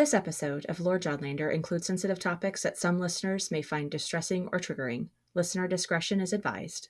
This episode of Lord Johnlander includes sensitive topics that some listeners may find distressing or triggering. Listener discretion is advised.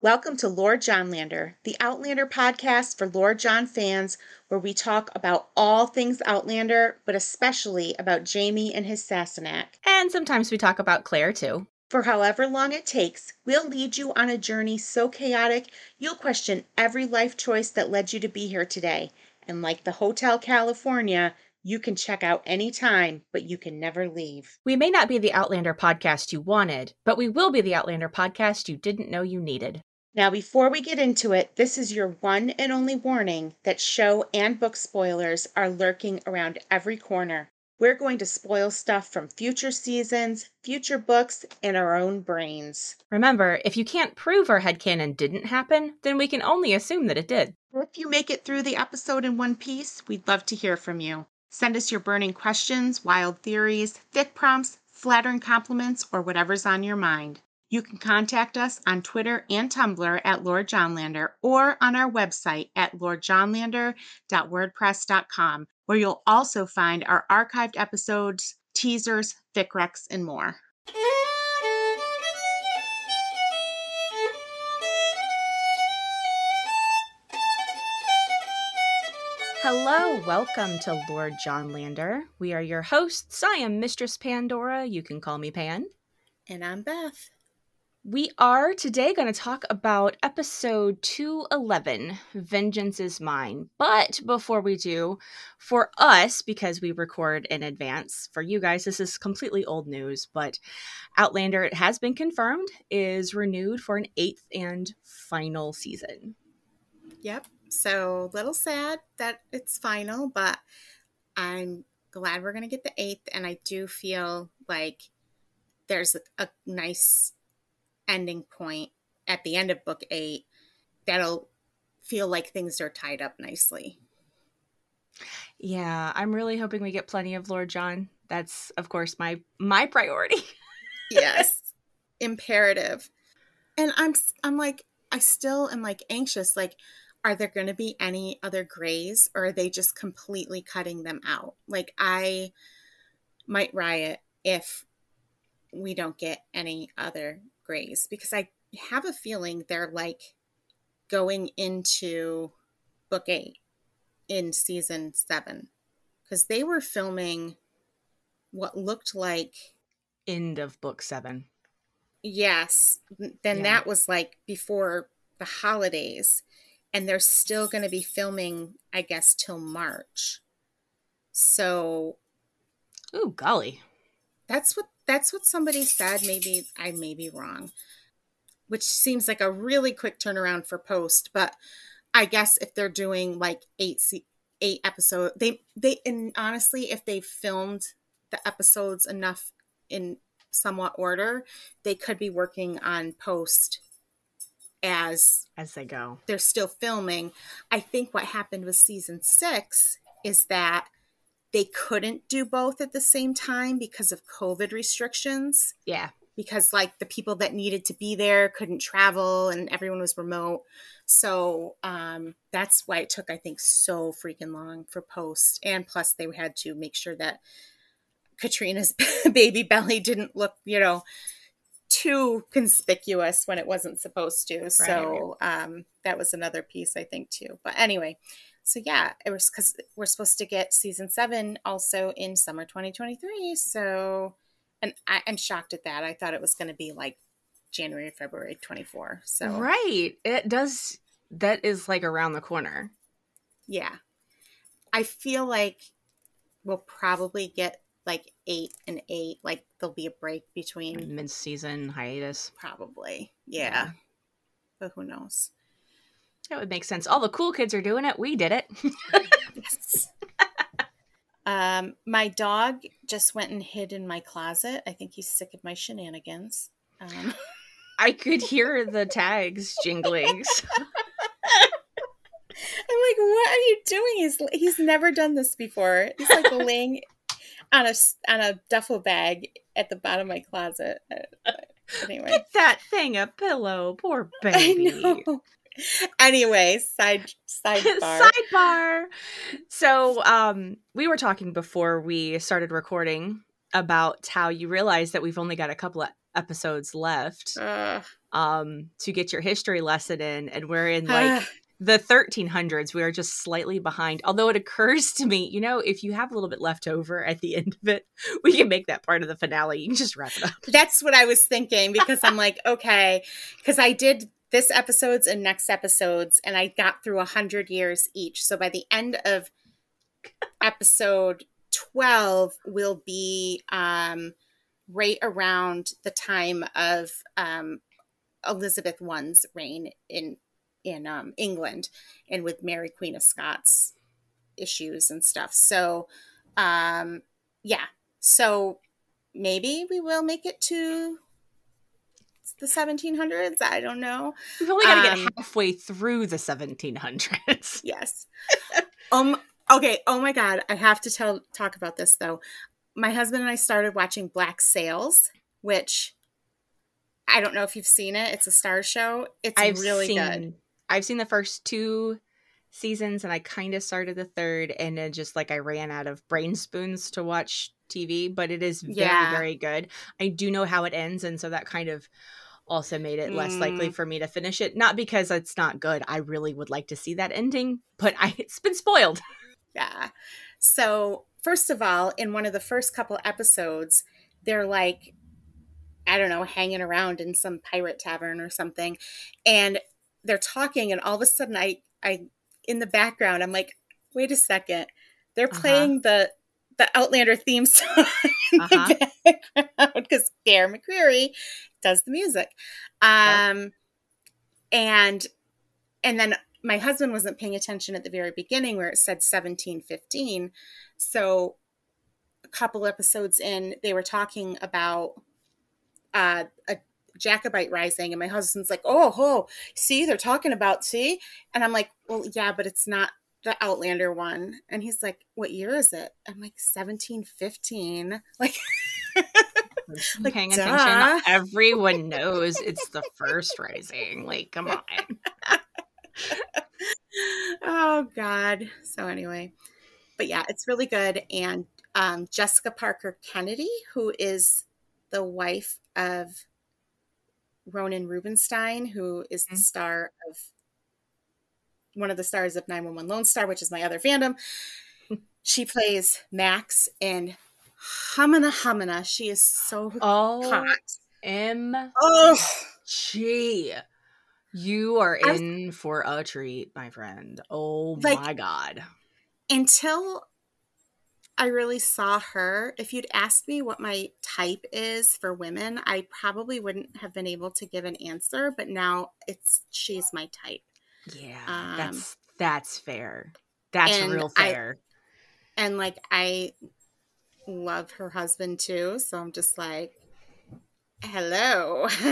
Welcome to Lord Johnlander, the Outlander podcast for Lord John fans, where we talk about all things Outlander, but especially about Jamie and his Sassenach. And sometimes we talk about Claire too. For however long it takes, we'll lead you on a journey so chaotic you'll question every life choice that led you to be here today. And like the Hotel California, you can check out anytime, but you can never leave. We may not be the Outlander podcast you wanted, but we will be the Outlander podcast you didn't know you needed. Now, before we get into it, this is your one and only warning that show and book spoilers are lurking around every corner. We're going to spoil stuff from future seasons, future books, and our own brains. Remember, if you can't prove our headcanon didn't happen, then we can only assume that it did. If you make it through the episode in one piece, we'd love to hear from you. Send us your burning questions, wild theories, fic prompts, flattering compliments, or whatever's on your mind. You can contact us on Twitter and Tumblr at Lord Johnlander or on our website at lordjohnlander.wordpress.com, where you'll also find our archived episodes, teasers, fic recs, and more. Hello, welcome to Lord Johnlander. We are your hosts. I am Mistress Pandora. You can call me Pan. And I'm Beth. We are today going to talk about episode 211 Vengeance is Mine. But before we do, for us, because we record in advance, for you guys, this is completely old news, but Outlander, it has been confirmed, is renewed for an eighth and final season. Yep. So, little sad that it's final, but I'm glad we're going to get the eighth. And I do feel like there's a nice ending point at the end of book eight that'll feel like things are tied up nicely. Yeah, I'm really hoping we get plenty of Lord John. That's of course my my priority. yes. Imperative. And I'm I'm like I still am like anxious like are there going to be any other grays or are they just completely cutting them out? Like I might riot if we don't get any other Grays because I have a feeling they're like going into book eight in season seven because they were filming what looked like end of book seven. Yes. Then yeah. that was like before the holidays. And they're still going to be filming, I guess, till March. So. Oh, golly. That's what that's what somebody said. Maybe I may be wrong, which seems like a really quick turnaround for post. But I guess if they're doing like eight eight episodes, they they and honestly, if they filmed the episodes enough in somewhat order, they could be working on post as as they go. They're still filming. I think what happened with season 6 is that they couldn't do both at the same time because of COVID restrictions. Yeah. Because like the people that needed to be there couldn't travel and everyone was remote. So um, that's why it took, I think, so freaking long for post. And plus, they had to make sure that Katrina's baby belly didn't look, you know, too conspicuous when it wasn't supposed to. Right. So um, that was another piece, I think, too. But anyway, so yeah, it was because we're supposed to get season seven also in summer 2023. So, and I, am shocked at that. I thought it was going to be like January, February 24. So right, it does. That is like around the corner. Yeah, I feel like we'll probably get like eight and eight. Like there'll be a break between mid-season hiatus. Probably, yeah. yeah. But who knows? That would make sense. All the cool kids are doing it. We did it. yes. Um, my dog just went and hid in my closet. I think he's sick of my shenanigans. Um. I could hear the tags jingling. I'm like, what are you doing? He's he's never done this before. He's like laying on a on a duffel bag at the bottom of my closet. Uh, anyway, get that thing a pillow, poor baby. I know. anyway, side sidebar. Sidebar. So, um, we were talking before we started recording about how you realize that we've only got a couple of episodes left Ugh. um to get your history lesson in and we're in like the 1300s we are just slightly behind although it occurs to me you know if you have a little bit left over at the end of it we can make that part of the finale you can just wrap it up That's what I was thinking because I'm like, okay, because I did this episodes and next episodes, and I got through a hundred years each. So by the end of episode twelve, will be um, right around the time of um, Elizabeth I's reign in in um, England, and with Mary Queen of Scots issues and stuff. So, um, yeah, so maybe we will make it to the 1700s. I don't know. we've only got to Um, get halfway through the 1700s Yes. um. Okay. Oh my God. I have to tell talk about this though. My husband and I started watching Black Sails, which I don't know if you've seen it. It's a Starz show. It's i've really seen good. I've seen the first two seasons and i kind of started the third and then just like i ran out of brain spoons to watch tv but it is very Yeah. very good i do know how it ends and so that kind of also made it less likely Mm. for me to finish it not because it's not good i really would like to see that ending but i it's been spoiled Yeah. So, first of all, in one of the first couple episodes, they're like, I don't know, hanging around in some pirate tavern or something, and they're talking, and all of a sudden, I, I, in the background, I'm like, wait a second, they're Uh-huh. playing the the Outlander theme song in Uh-huh. the background because Bear McCreary does the music, um, and and then my husband wasn't paying attention at the very beginning where it said 1715 so a couple episodes in they were talking about uh, a jacobite rising and my husband's like oh oh see they're talking about see? And i'm like well yeah but it's not the outlander one. And he's like what year is it? I'm like 1715 like Like, paying duh. attention. Everyone knows it's the first rising. Like come on. Oh god. So anyway. But yeah it's really good. And um, jessica parker kennedy who is the wife of ronen rubinstein who is the Mhm. star of one of the stars of 911 lone star which is my other fandom she plays max in humana humana she is so oh hot m oh Gee, you are I was- in for a treat, my friend. Oh Like- my god. until I really saw her, if you'd asked me what my type is for women, I probably wouldn't have been able to give an answer, but now it's she's my type. Yeah, Um, that's that's fair. That's real I- fair. And like I love her husband too, so I'm just like hello.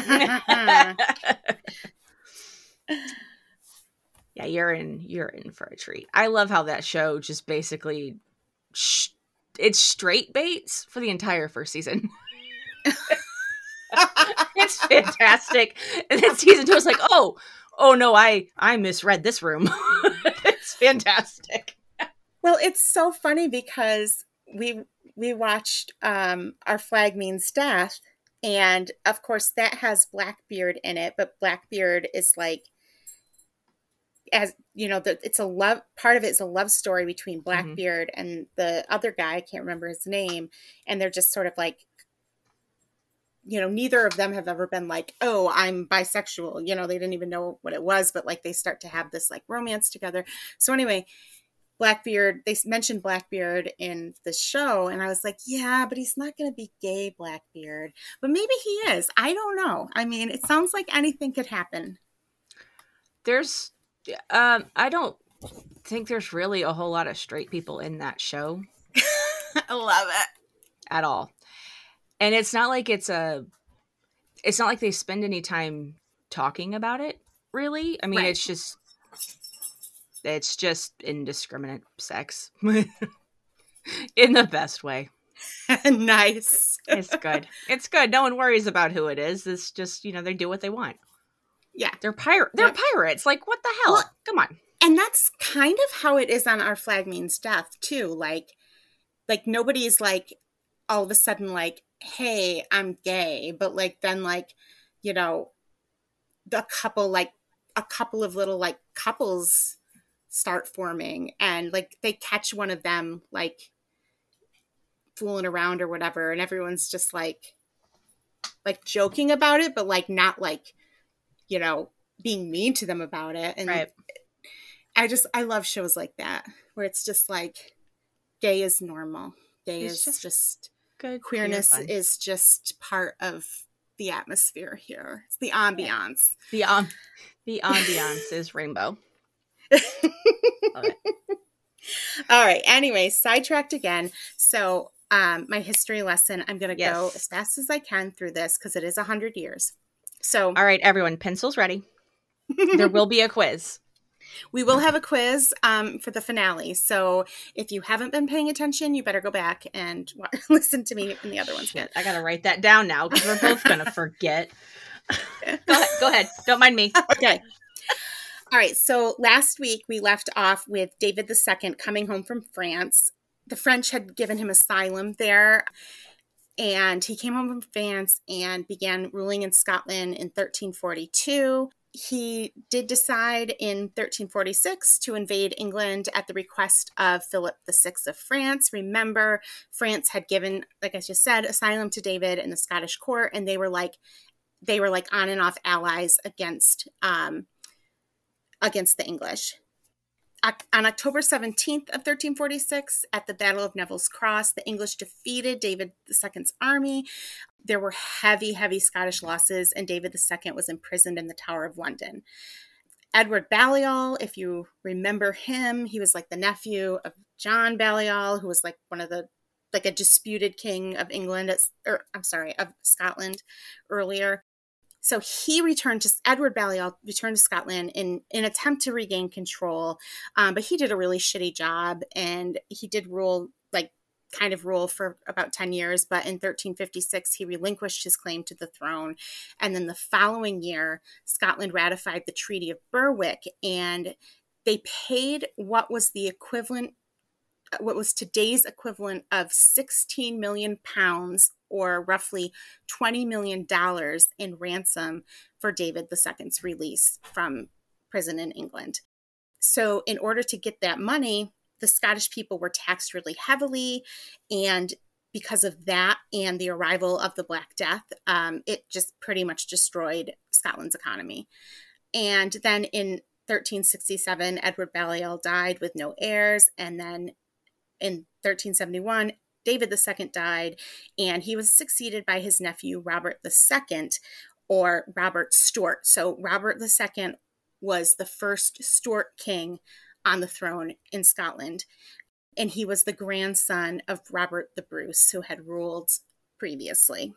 yeah, you're in you're in for a treat. I love how that show just basically sh- it's straight baits for the entire first season. it's fantastic. And then season two is like, oh, oh no, I I misread this room. it's fantastic. Well, it's so funny because we we watched um, Our Flag Means Death, and of course that has Blackbeard in it, but Blackbeard is like as you know, the, it's a love part of it is a love story between mm-hmm. Blackbeard and the other guy. I can't remember his name, and they're just sort of like. You know, neither of them have ever been like, "Oh, I'm bisexual." You know, they didn't even know what it was, but like they start to have this like romance together. So anyway, Blackbeard, they mentioned Blackbeard in the show, and I was like, yeah, but he's not going to be gay Blackbeard. But maybe he is. I don't know. I mean, it sounds like anything could happen. There's um I don't think there's really a whole lot of straight people in that show I love it. at all. And it's not like it's a it's not like they spend any time talking about it, really. I mean, Right. it's just it's just indiscriminate sex. in the best way. nice. It's good. it's good. No one worries about who it is. It's just, you know, they do what they want. Yeah. They're pirate. They're Yep. pirates. Like what the hell? Well- Come on. and that's kind of how it is on our flag means death too like like nobody's like all of a sudden like hey i'm gay but like then like you know the couple like a couple of little like couples start forming and like they catch one of them like fooling around or whatever and everyone's just like like joking about it but like not like you know being mean to them about it and Right. I just I love shows like that where it's just like gay is normal. Gay It's is just just, Good queerness fun. is just part of the atmosphere here. It's the ambiance. the um the ambiance is rainbow. All right. Anyway, sidetracked again. So um my history lesson, I'm gonna go as fast as I can through this because it is a hundred years. So All right, everyone, pencils ready. There will be a quiz. we will have a quiz um, for the finale. So if you haven't been paying attention, you better go back and wa- listen to me and the other ones. Shit, I gotta write that down now because we're both gonna forget. go ahead. Go ahead. Don't mind me. okay. All right. So last week we left off with David II coming home from France. The French had given him asylum there. And he came home from France and began ruling in Scotland in 1342. He did decide in 1346 to invade England at the request of Philip VI of France. Remember, France had given, like I just said, asylum to David in the Scottish court, and they were like, they were like on and off allies against um, against the English. On October 17th of 1346, at the Battle of Neville's Cross, the English defeated David II's army. There were heavy, heavy Scottish losses, and David II was imprisoned in the Tower of London. Edward Balliol, if you remember him, he was like the nephew of John Balliol, who was like one of the like a disputed king of England, or I'm sorry, of Scotland earlier. So he returned to Edward Balliol returned to Scotland in an attempt to regain control, um, but he did a really shitty job, and he did rule like kind of rule for about 10 years but in 1356 he relinquished his claim to the throne. And then the following year scotland ratified the treaty of berwick and they paid what was the equivalent what was today's equivalent of 16 million pounds or roughly 20 million dollars in ransom for David II's release from prison in England. So in order to get that money, the Scottish people were taxed really heavily and because of that and the arrival of the Black Death, um, it just pretty much destroyed Scotland's economy. And then in 1367, Edward Balliol died with no heirs. And then in 1371, David II died, and he was succeeded by his nephew, Robert II, or Robert Stuart. So, Robert II was the first Stuart king on the throne in Scotland, and he was the grandson of Robert the Bruce, who had ruled previously.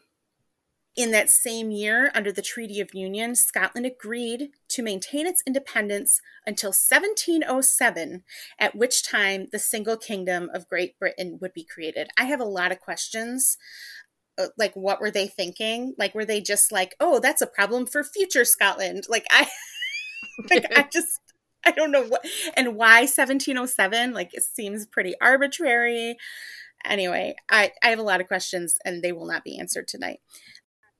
In that same year, under the Treaty of Union, Scotland agreed to maintain its independence until 1707, at which time the single kingdom of Great Britain would be created. I have a lot of questions. uh, Like, what were they thinking? Like, were they just like, oh, that's a problem for future Scotland? Like, I, like, I just, I don't know what, and why 1707? Like, it seems pretty arbitrary. Anyway, I, I have a lot of questions and they will not be answered tonight.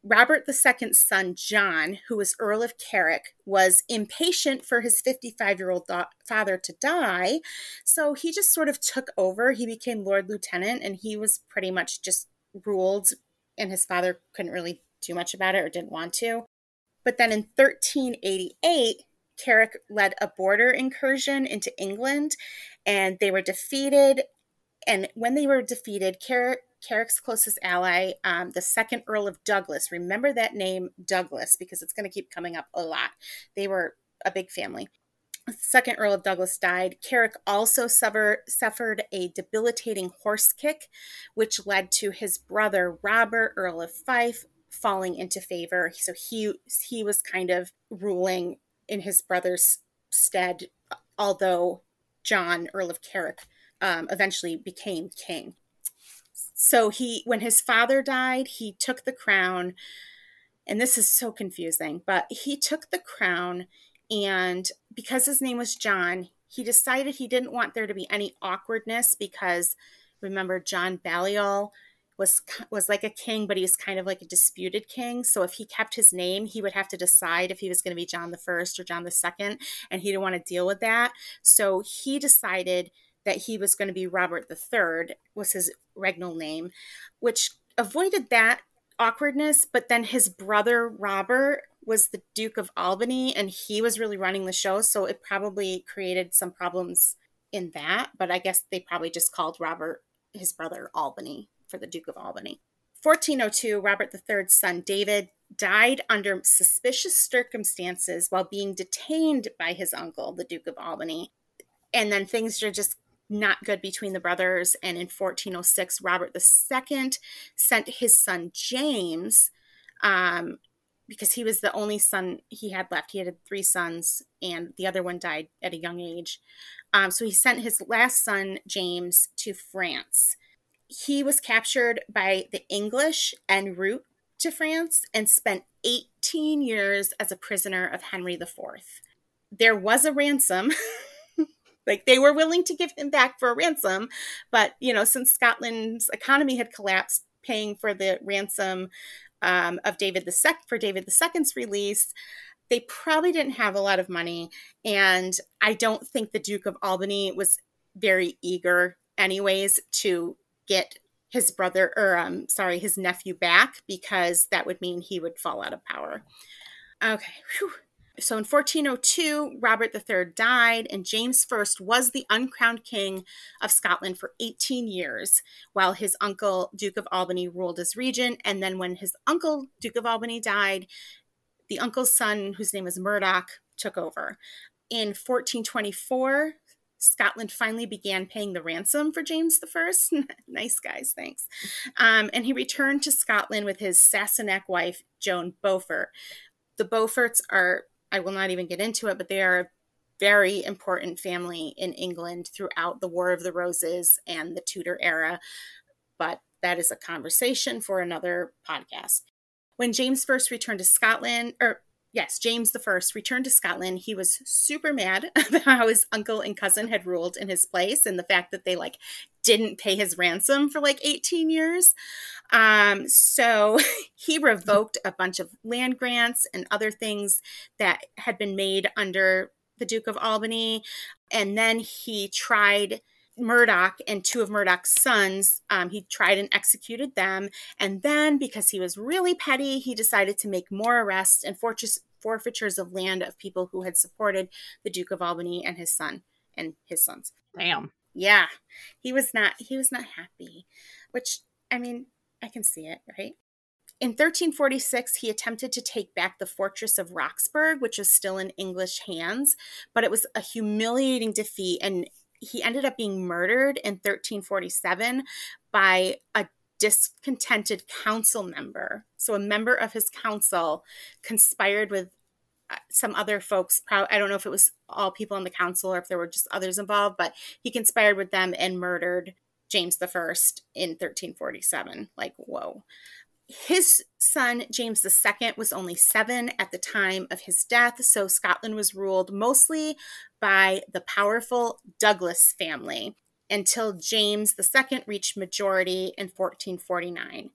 Robert II's son, John, who was Earl of Carrick, was impatient for his 55 year old father to die. So he just sort of took over. He became Lord Lieutenant and he was pretty much just ruled, and his father couldn't really do much about it or didn't want to. But then in 1388, Carrick led a border incursion into England and they were defeated. And when they were defeated, Carrick Carrick's closest ally, um, the second Earl of Douglas. Remember that name, Douglas, because it's going to keep coming up a lot. They were a big family. The second Earl of Douglas died. Carrick also suffer, suffered a debilitating horse kick, which led to his brother Robert, Earl of Fife, falling into favor. So he he was kind of ruling in his brother's stead, although John, Earl of Carrick, um, eventually became king so he when his father died he took the crown and this is so confusing, but he took the crown and because his name was John, he decided he didn't want there to be any awkwardness because remember John Balliol was was like a king, but he was kind of like a disputed king. So if he kept his name, he would have to decide if he was going to be John the First or John the Second, and he didn't want to deal with that. So he decided that he was going to be Robert III, was his regnal name, which avoided that awkwardness. But then his brother Robert was the Duke of Albany, and he was really running the show, so it probably created some problems in that. But I guess they probably just called Robert his brother Albany for the Duke of Albany. 1402, Robert III's son David died under suspicious circumstances while being detained by his uncle, the Duke of Albany. And then things are just not good between the brothers. And in 1406, Robert II sent his son James, um, because he was the only son he had left. He had three sons, and the other one died at a young age. Um, so he sent his last son, James, to France he was captured by the English en route to France and spent 18 years as a prisoner of Henry IV. There was a ransom. like they were willing to give him back for a ransom, but you know, since Scotland's economy had collapsed, paying for the ransom um, of David the Sec for David the Second's release, they probably didn't have a lot of money, and I don't think the Duke of Albany was very eager, anyways, to get his brother or um sorry his nephew back because that would mean he would fall out of power okay Whew. So in 1402 robert iii died and james i was the uncrowned king of scotland for 18 years while his uncle duke of albany ruled as regent and then when his uncle duke of albany died the uncle's son whose name was murdoch took over in 1424 Scotland finally began paying the ransom for James I. nice guys, thanks. Um, and he returned to Scotland with his Sassenach wife, Joan Beaufort. The Beauforts are, I will not even get into it, but they are a very important family in England throughout the War of the Roses and the Tudor era. But that is a conversation for another podcast. When James first returned to Scotland, or yes, James First returned to Scotland. He was super mad about how his uncle and cousin had ruled in his place and the fact that they like didn't pay his ransom for like 18 years. Um, so he revoked a bunch of land grants and other things that had been made under the Duke of Albany. And then he tried Murdoch and two of Murdoch's sons. Um, he tried and executed them. And then, because he was really petty, he decided to make more arrests and fortress, forfeitures of land of people who had supported the Duke of Albany and his son and his sons. Damn. Yeah. He was not he was not happy, which I mean, I can see it, right? In 1346, he attempted to take back the fortress of Roxburgh, which was still in English hands, but it was a humiliating defeat and he ended up being murdered in 1347 by a discontented council member. So a member of his council conspired with uh, some other folks. I don't know if it was all people in the council or if there were just others involved, but he conspired with them and murdered James First in 1347. Like, whoa. His son, James II, was only seven at the time of his death, so Scotland was ruled mostly by the powerful Douglas family until James II reached majority in 1449.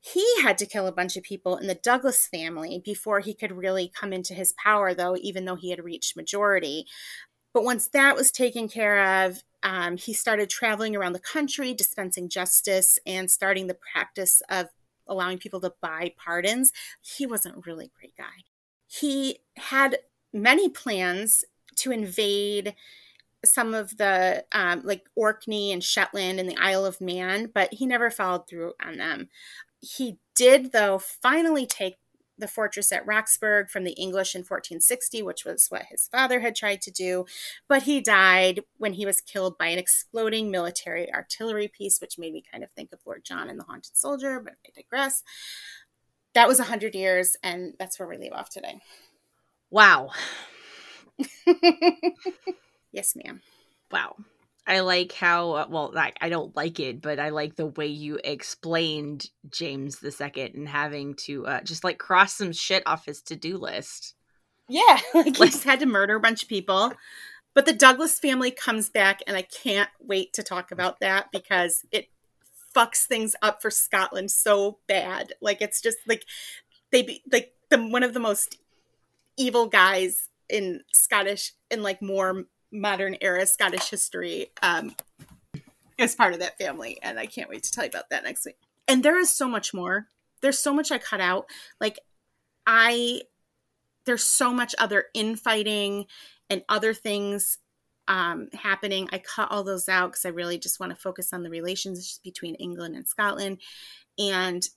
He had to kill a bunch of people in the Douglas family before he could really come into his power, though, even though he had reached majority. But once that was taken care of, um, he started traveling around the country, dispensing justice and starting the practice of allowing people to buy pardons. He wasn't a really great guy. He had many plans to invade some of the um, like Orkney and Shetland and the Isle of Man, but he never followed through on them. He did, though, finally take the fortress at Roxburgh from the English in 1460, which was what his father had tried to do. But he died when he was killed by an exploding military artillery piece, which made me kind of think of Lord John and the Haunted Soldier, but I digress. That was 100 years, and that's where we leave off today. Wow. yes, ma'am. Wow. I like how uh, well I, I don't like it, but I like the way you explained James the Second and having to uh, just like cross some shit off his to do list. Yeah, like he just had to murder a bunch of people. But the Douglas family comes back, and I can't wait to talk about that because it fucks things up for Scotland so bad. Like it's just like they be like the one of the most evil guys in Scottish in like more modern era Scottish history um as part of that family and I can't wait to tell you about that next week. And there is so much more. There's so much I cut out. Like I there's so much other infighting and other things um, happening. I cut all those out because I really just want to focus on the relations between England and Scotland. And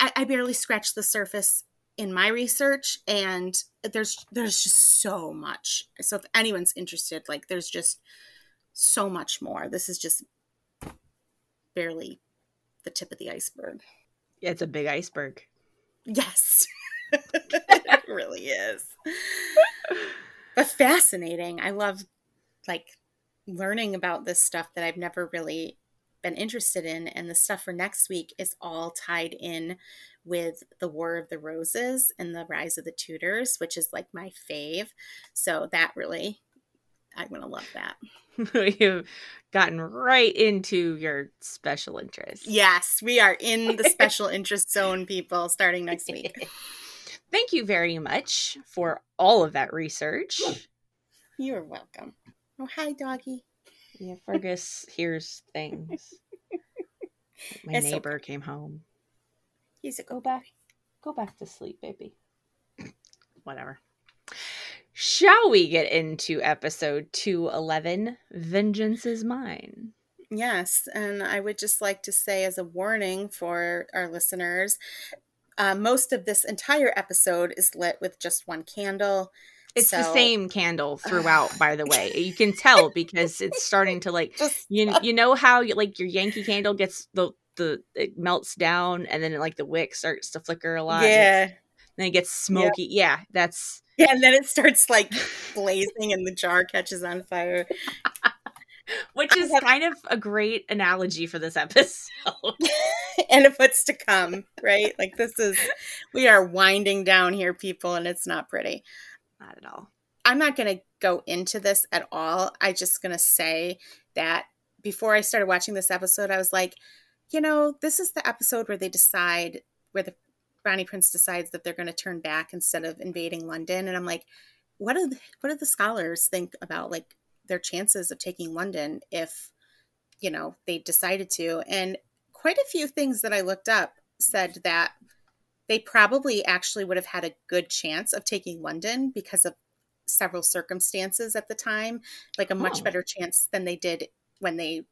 I, I barely scratched the surface in my research and there's there's just so much. So if anyone's interested like there's just so much more. This is just barely the tip of the iceberg. Yeah, it's a big iceberg. yes. It really is. But fascinating. I love like learning about this stuff that i've never really been interested in and the stuff for next week is all tied in with the war of the roses and the rise of the tudors which is like my fave. So that really i'm gonna love that. You've gotten right into your special interest. yes we are in the special interest zone people starting next week. Thank you very much for all of that research. you're welcome. Oh hi doggy Yeah, Fergus hears things. My It's neighbor came home. he's a Go go back. Go back to sleep, baby. Whatever. Shall we get into episode 211 Vengeance is Mine? Yes, and I would just like to say, as a warning for our listeners, uh, most of this entire episode is lit with just one candle. It's the same candle throughout, by the way. You can tell because it's starting to like Just you you know how you, like your Yankee candle gets the the it melts down and then like the wick starts to flicker a lot. yeah, Then it gets smoky. Yeah, that's yeah, and then it starts like blazing, and the jar catches on fire. which is kind of a great analogy for this episode. and of what's to come, right? Like this is, we are winding down here, people, and it's not pretty. Not at all. I'm not going to go into this at all. I'm just going to say that before I started watching this episode, I was like, you know, this is the episode where they decide where the Bonnie Prince decides that they're going to turn back instead of invading London, and I'm like, what do the, what do the scholars think about like their chances of taking London if you know they decided to? And quite a few things that I looked up said that they probably actually would have had a good chance of taking London because of several circumstances at the time, like a much Oh. better chance than they did when they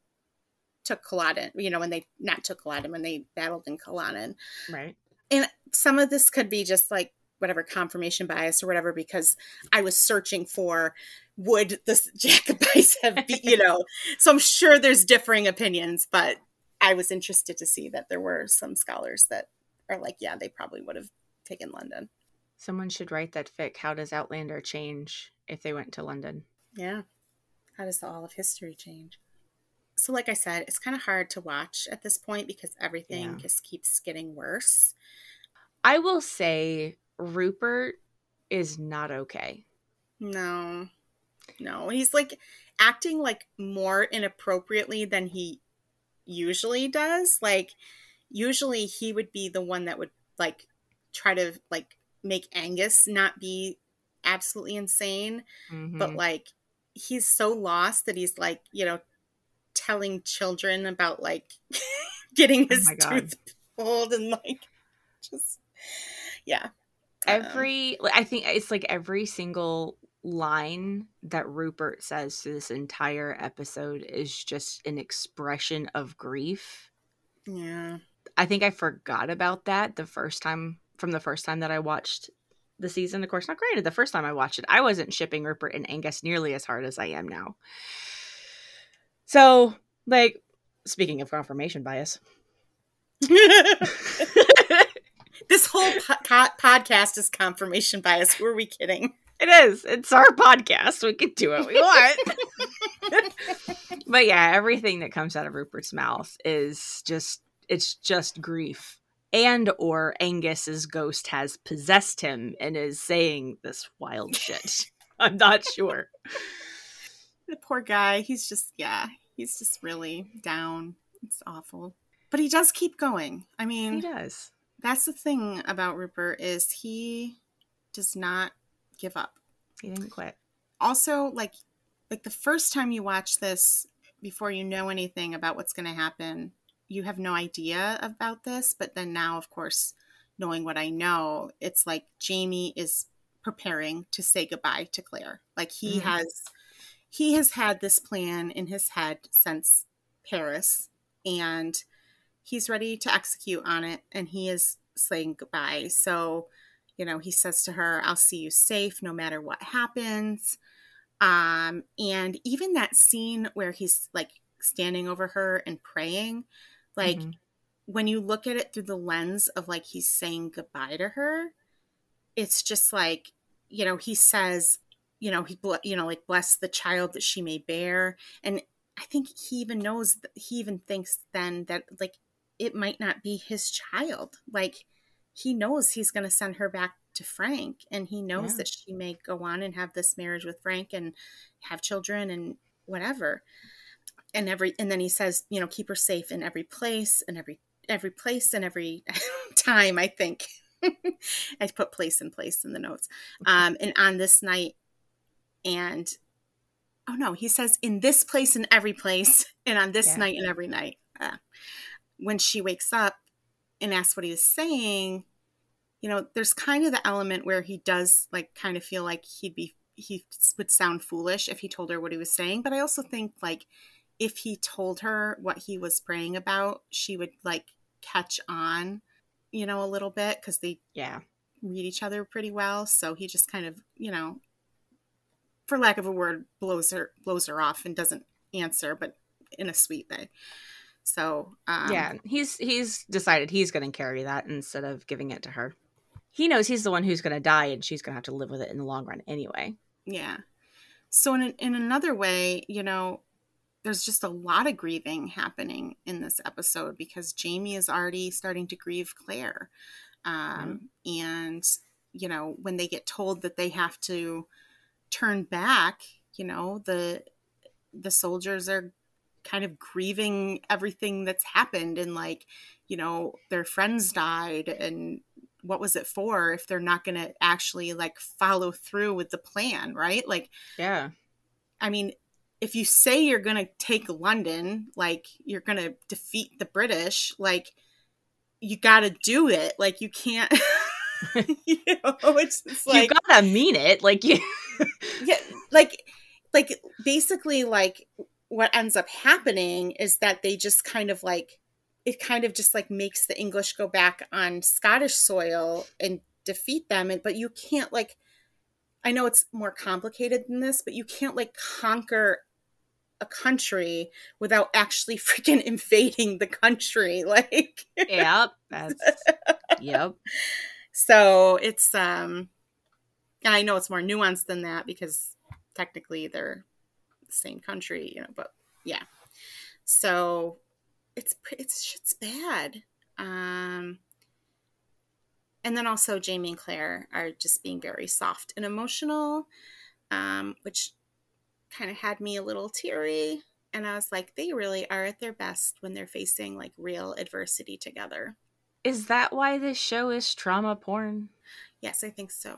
took Culloden, you know, when they not took Culloden, when they battled in Culloden. Right. And some of this could be just like whatever confirmation bias or whatever, because I was searching for would the Jacobites have, be, you know, so I'm sure there's differing opinions, but I was interested to see that there were some scholars that are like, yeah, they probably would have taken London. Someone should write that fic. How does Outlander change if they went to London? Yeah. How does the all of history change? So, like I said, it's kind of hard to watch at this point because everything Yeah. just keeps getting worse. I will say Rupert is not okay. No, no. He's like acting like more inappropriately than he usually does. Like, usually he would be the one that would like try to like make Angus not be absolutely insane. but Mhm. like he's so lost that he's like you know telling children about like getting Oh his God. tooth pulled and like just yeah Um, every like, I think it's like every single line that Rupert says through this entire episode is just an expression of grief. yeah I think I forgot about that the first time from the first time that I watched the season. Of course, not granted, the first time I watched it, I wasn't shipping Rupert and Angus nearly as hard as I am now. So, like, speaking of confirmation bias, this whole po- co- podcast is confirmation bias who are we kidding it is. It's our podcast. We can do what we want. but yeah, everything that comes out of Rupert's mouth is just it's just grief. And or Angus's ghost has possessed him and is saying this wild shit. I'm not sure. the poor guy, he's just yeah, he's just really down. It's awful. But he does keep going. I mean, he does. That's the thing about Rupert is he does not give up. He didn't quit. Also, like like the first time you watch this before you know anything about what's going to happen, you have no idea about this, but then now of course, knowing what I know, it's like Jamie is preparing to say goodbye to Claire. Like he mm-hmm. has he has had this plan in his head since Paris and he's ready to execute on it and he is saying goodbye. So, you know, he says to her, I'll see you safe no matter what happens. Um, and even that scene where he's like standing over her and praying, like mm-hmm. when you look at it through the lens of like he's saying goodbye to her, it's just like, you know, he says, you know, he, you know, like bless the child that she may bear. And I think he even knows, he even thinks then that like it might not be his child. Like he knows he's going to send her back to Frank and he knows yeah. that she may go on and have this marriage with Frank and have children and whatever. And every and then he says, you know, keep her safe in every place and every every place and every time, I think. I put place in place in the notes. Um, and on this night and oh no, he says in this place and every place and on this yeah. night and every night. Uh, when she wakes up and asks what he was saying, you know, there's kind of the element where he does like kind of feel like he'd be he would sound foolish if he told her what he was saying, but I also think like if he told her what he was praying about, she would like catch on, you know, a little bit because they yeah read each other pretty well. So he just kind of, you know, for lack of a word, blows her blows her off and doesn't answer, but in a sweet way. So um, yeah, he's he's decided he's going to carry that instead of giving it to her he knows he's the one who's going to die and she's going to have to live with it in the long run anyway. Yeah. So in in another way, you know, there's just a lot of grieving happening in this episode because Jamie is already starting to grieve Claire. Um, mm-hmm. and you know, when they get told that they have to turn back, you know, the the soldiers are kind of grieving everything that's happened and like, you know, their friends died and what was it for if they're not going to actually like follow through with the plan, right? Like, yeah. I mean, if you say you're going to take London, like you're going to defeat the British, like you got to do it. Like you can't, you know, it's, like you gotta mean it. Like you, yeah, like, like basically, like what ends up happening is that they just kind of like it kind of just like makes the English go back on Scottish soil and defeat them. And, but you can't like, I know it's more complicated than this, but you can't like conquer a country without actually freaking invading the country. Like, yep, that's, yep. So it's, um, and I know it's more nuanced than that because technically they're the same country, you know, but yeah. So it's it's shit's bad. Um, and then also Jamie and Claire are just being very soft and emotional, um, which kind of had me a little teary. And I was like, they really are at their best when they're facing like real adversity together. Is that why this show is trauma porn? Yes, I think so.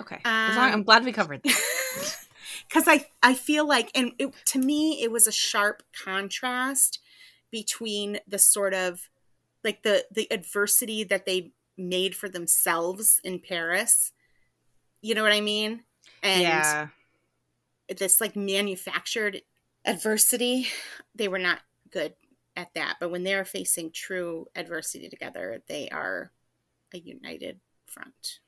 Okay, um, long, I'm glad we covered that. Because I I feel like, and it, to me, it was a sharp contrast between the sort of like the the adversity that they made for themselves in Paris. You know what I mean? And yeah. This like manufactured adversity, they were not good at that. But when they're facing true adversity together, they are a united front.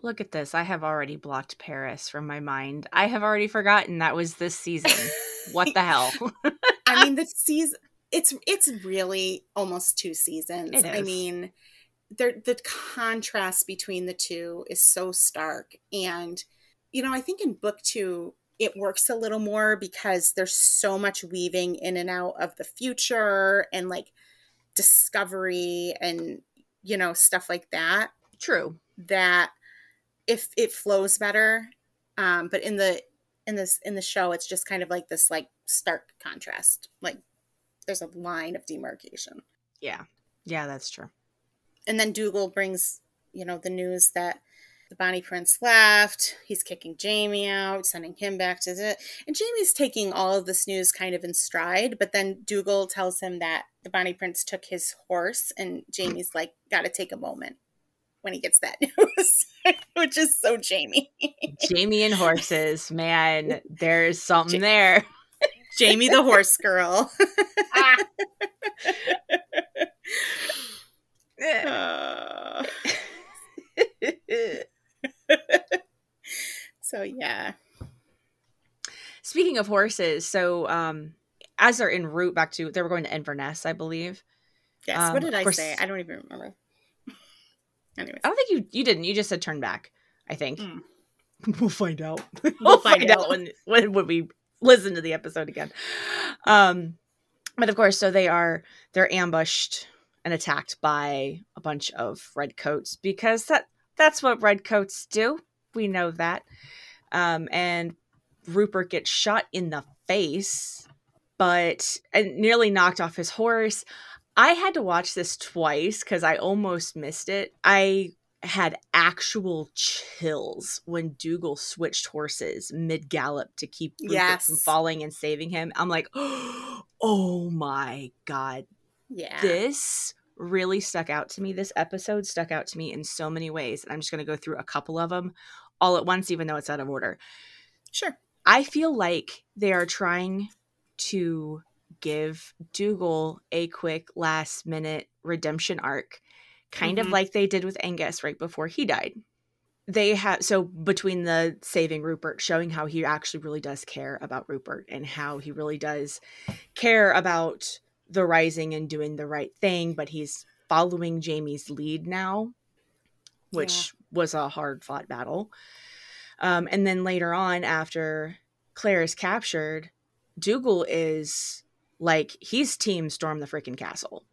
Look at this. I have already blocked Paris from my mind. I have already forgotten that was this season. what the hell? I mean, the season it's it's really almost two seasons. I mean, the contrast between the two is so stark, and you know, I think in book two, it works a little more because there's so much weaving in and out of the future and like discovery and you know stuff like that True. that if it flows better um but in the in this in the show it's just kind of like this like stark contrast like there's a line of demarcation Yeah. Yeah, that's true. and then dougal brings you know the news that the bonnie prince left. He's kicking jamie out sending him back to the and jamie's taking all of this news kind of in stride but then dougal tells him that the bonnie prince took his horse and jamie's like gotta take a moment when he gets that news which is so jamie. Jamie and horses, man, there's something there. jamie the horse girl. Uh, yeah Speaking of horses, so um as they're en route back to they were going to Inverness, I believe. yes Um, what did i course- say i don't even remember anyways I don't think you you didn't. You just said turn back. I think Mm. we'll find out. We'll find out. when, when when we listen to the episode again. Um, but of course, so they are they're ambushed and attacked by a bunch of redcoats because that that's what redcoats do. We know that. Um, and Rupert gets shot in the face, but and nearly knocked off his horse. I had to watch this twice because I almost missed it. I had actual chills when Dougal switched horses mid gallop to keep Rupert Yes. from falling and saving him. I'm like, oh my god, yeah this really stuck out to me. This episode stuck out to me in so many ways. And I'm just going to go through a couple of them all at once, even though it's out of order. sure I feel like they are trying to give Dougal a quick last minute redemption arc, kind of Mhm. like they did with Angus right before he died. They have so between the saving Rupert, showing how he actually really does care about Rupert and how he really does care about the rising and doing the right thing, but he's following Jamie's lead now, which was a hard fought battle. Um, and then later on, after Claire is captured, Dougal is like he's team storm the freaking castle.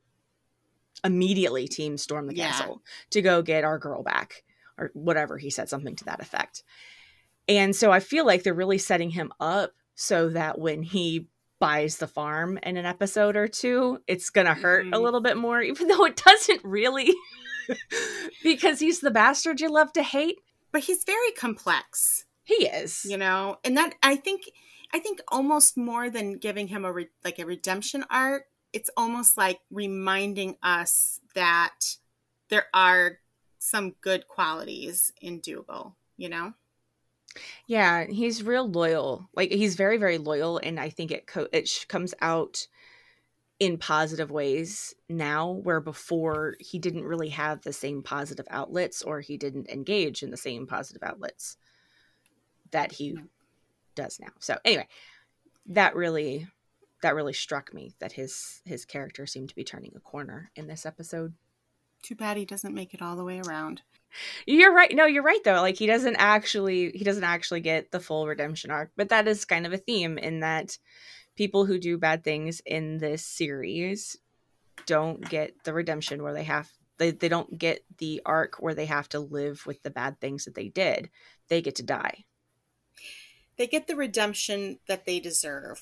Immediately, team storm the Yeah. castle to go get our girl back, or whatever he said, something to that effect. And so I feel like they're really setting him up so that when he buys the farm in an episode or two, it's gonna hurt a Mhm. little bit more, even though it doesn't really, because he's the bastard you love to hate. but he's very complex He is. you know and that i think i think almost more than giving him a re- like a redemption arc it's almost like reminding us that there are some good qualities in dougal you know Yeah, he's real loyal. Like he's very, very loyal, and I think it co- it sh- comes out in positive ways now, where before he didn't really have the same positive outlets, or he didn't engage in the same positive outlets that he does now. So anyway, that really that really struck me that his his character seemed to be turning a corner in this episode. too bad he doesn't make it all the way around You're right. No, you're right though. Like he doesn't actually he doesn't actually get the full redemption arc, but that is kind of a theme in that people who do bad things in this series don't get the redemption where they have they, they don't get the arc where they have to live with the bad things that they did. They get to die. they get the redemption that they deserve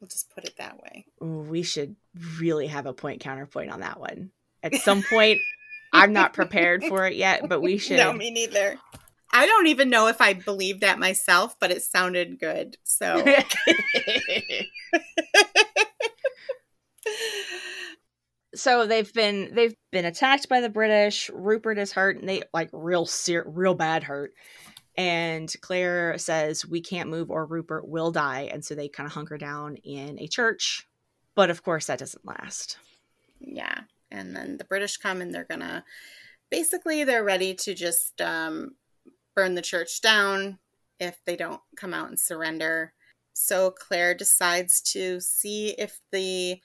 we'll just put it that way Ooh, we should really have a point counterpoint on that one. At some point I'm not prepared for it yet, but we should no me neither i don't even know if i believe that myself but it sounded good so so they've been they've been attacked by the British. Rupert is hurt, and they like real ser- real bad hurt. And Claire says we can't move, or Rupert will die. And so they kind of hunker down in a church. But of course, that doesn't last. yeah and then the british come and they're gonna basically they're ready to just um, burn the church down if they don't come out and surrender so claire decides to see if the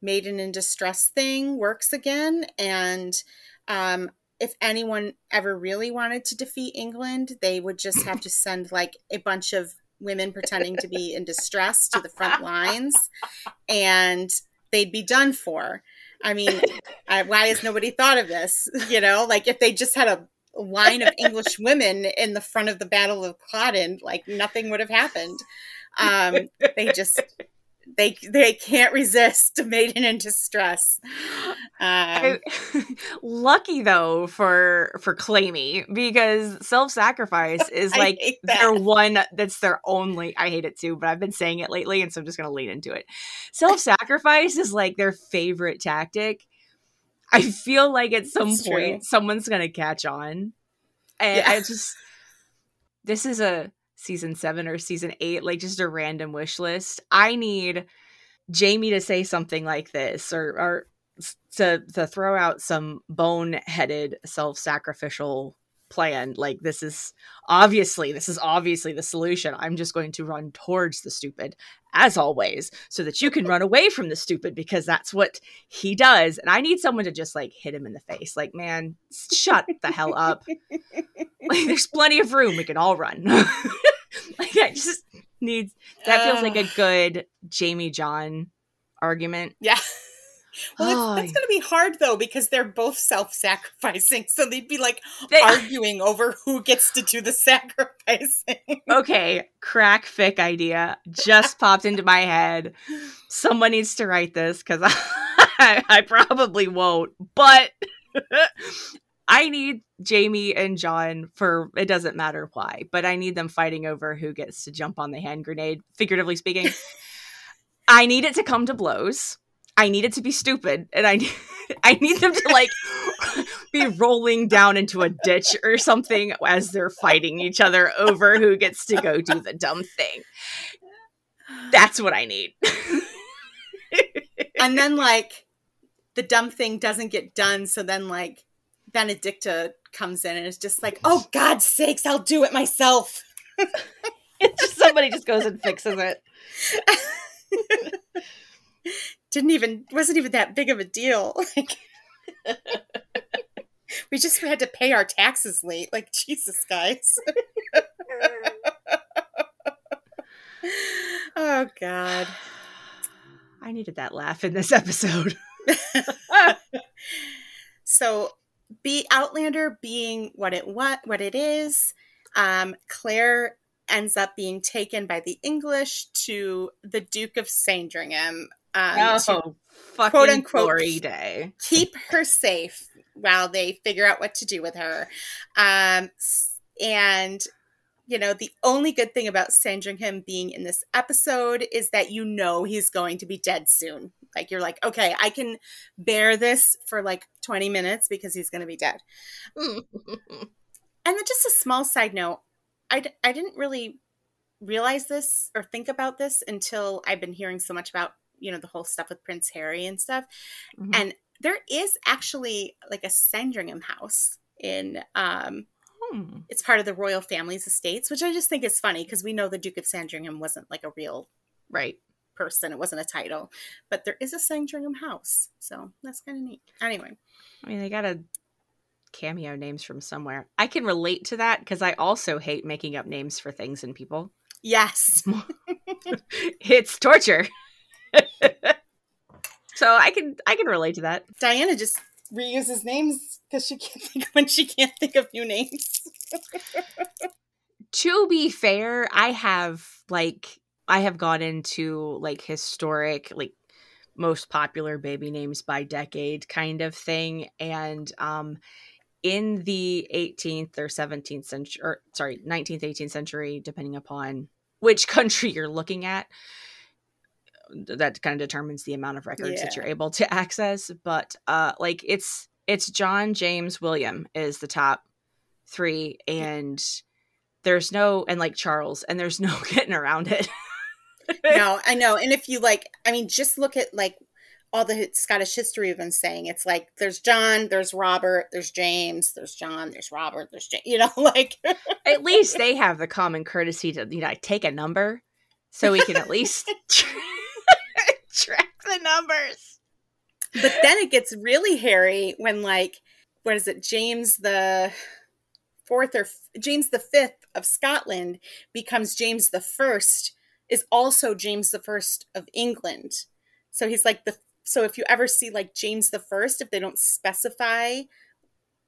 maiden in distress thing works again and um, if anyone ever really wanted to defeat england they would just have to send like a bunch of women pretending to be in distress to the front lines and they'd be done for. I mean, I, why has nobody thought of this? You know, like if they just had a line of English women in the front of the Battle of Culloden, like nothing would have happened. Um, they just they they can't resist maiden in distress. Um, lucky though for for Clamie because self sacrifice is like their one that's their only. I hate it too, but I've been saying it lately, and so I'm just gonna lean into it. Self sacrifice is like their favorite tactic. I feel like at some it's point true. someone's gonna catch on, and yeah. I just this is a season seven or season eight, like just a random wish list. I need Jamie to say something like this or, or to, to throw out some bone-headed self-sacrificial plan like this is obviously this is obviously the solution. I'm just going to run towards the stupid as always so that you can run away from the stupid because that's what he does and i need someone to just like hit him in the face like man shut the hell up. Like there's plenty of room we can all run. Like i just need that feels like a good jamie john argument. Yeah well, that's, that's going to be hard though because they're both self-sacrificing, so they'd be like they, arguing over who gets to do the sacrificing. okay, crack fic idea just popped into my head. Someone needs to write this because I, I probably won't, but I need Jamie and John for it doesn't matter why, but I need them fighting over who gets to jump on the hand grenade, figuratively speaking. I need it to come to blows. I need it to be stupid, and I I need them to like be rolling down into a ditch or something as they're fighting each other over who gets to go do the dumb thing. That's what I need. and then like the dumb thing doesn't get done, so then like Benedicta comes in and is just like, "Oh God's sakes, I'll do it myself." it's just somebody just goes and fixes it didn't even wasn't even that big of a deal. Like we just had to pay our taxes late. Like Jesus, guys. oh God. I needed that laugh in this episode. so be Outlander being what it what what it is. Um, Claire ends up being taken by the English to the Duke of Sandringham, um, oh, quote unquote glory day. keep her safe while they figure out what to do with her. Um, and you know, the only good thing about Sandringham being in this episode is that you know he's going to be dead soon. Like you're like, okay, I can bear this for like 20 minutes because he's going to be dead. and then just a small side note, I d- I didn't really realize this or think about this until I've been hearing so much about you know the whole stuff with Prince Harry and stuff. Mm-hmm. And there is actually like a Sandringham house in um hmm. it's part of the royal family's estates, which I just think is funny because we know the Duke of Sandringham wasn't like a real right person. It wasn't a title, but there is a Sandringham house, so that's kind of neat. Anyway, I mean, they got a cameo names from somewhere. I can relate to that because I also hate making up names for things and people. Yes, it's torture. so I can I can relate to that. Diana just reuses names because she can't think when she can't think of new names. to be fair, I have like I have gone into like historic like most popular baby names by decade kind of thing and um in the 18th or 17th century or sorry 19th 18th century depending upon which country you're looking at that kind of determines the amount of records yeah. that you're able to access but uh like it's it's john james william is the top three and there's no and like charles and there's no getting around it no i know and if you like i mean just look at like all the scottish history of them saying it's like there's john there's robert there's james there's john there's robert there's james you know like at least they have the common courtesy to you know take a number so we can at least track the numbers. But then it gets really hairy when like what is it, James the fourth or James the fifth of Scotland becomes James the first is also James the first of England. So he's like the so if you ever see like James the first, if they don't specify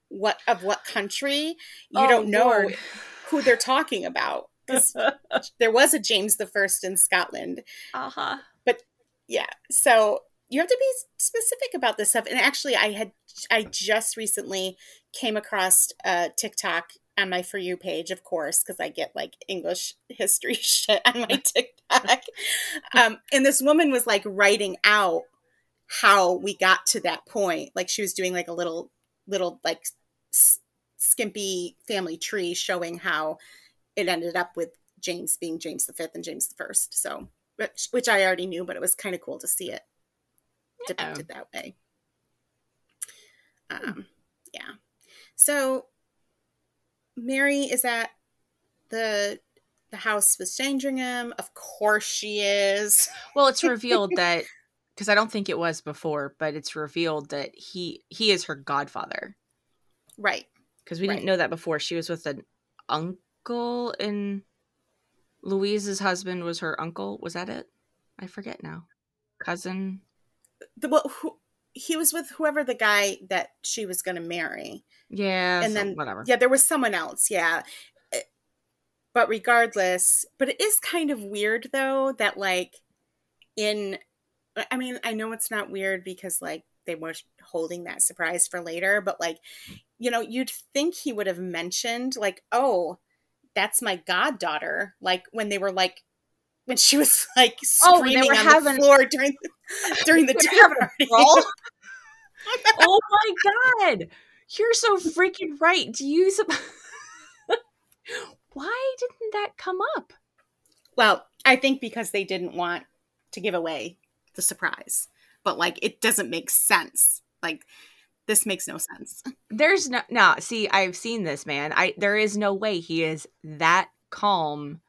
what of what country, you oh, don't know Lord. who they're talking about. There was a James the first in Scotland. Uh-huh. But yeah, so you have to be specific about this stuff. And actually I had I just recently came across a TikTok on my for you page, of course, because I get like English history shit on my TikTok. um, and this woman was like writing out how we got to that point. Like she was doing like a little, little like s- skimpy family tree showing how it ended up with James being James the Fifth and James the First. So, which, which I already knew, but it was kind of cool to see it depicted that way. Um, yeah. So Mary is at the the house with Sandringham. Of course she is. Well, it's revealed that because I don't think it was before, but it's revealed that he he is her godfather. Right. Because we right. didn't know that before. She was with an uncle and Louise's husband was her uncle. Was that it? I forget now. Cousin. The well, who, he was with whoever the guy that she was going to marry. Yeah, and then whatever. Yeah, there was someone else. Yeah, eh, but regardless, but it is kind of weird though that like in, I mean, I know it's not weird because like they were holding that surprise for later, but like, you know, you'd think he would have mentioned like, oh, that's my goddaughter. Like when they were like when she was like oh, screaming oh, on having, the floor during the, during the dinner party. oh my god. You're so freaking right. Do you sub- Why didn't that come up? Well, I think because they didn't want to give away the surprise. But like it doesn't make sense. Like this makes no sense. There's no no, see, I've seen this man. I there is no way he is that calm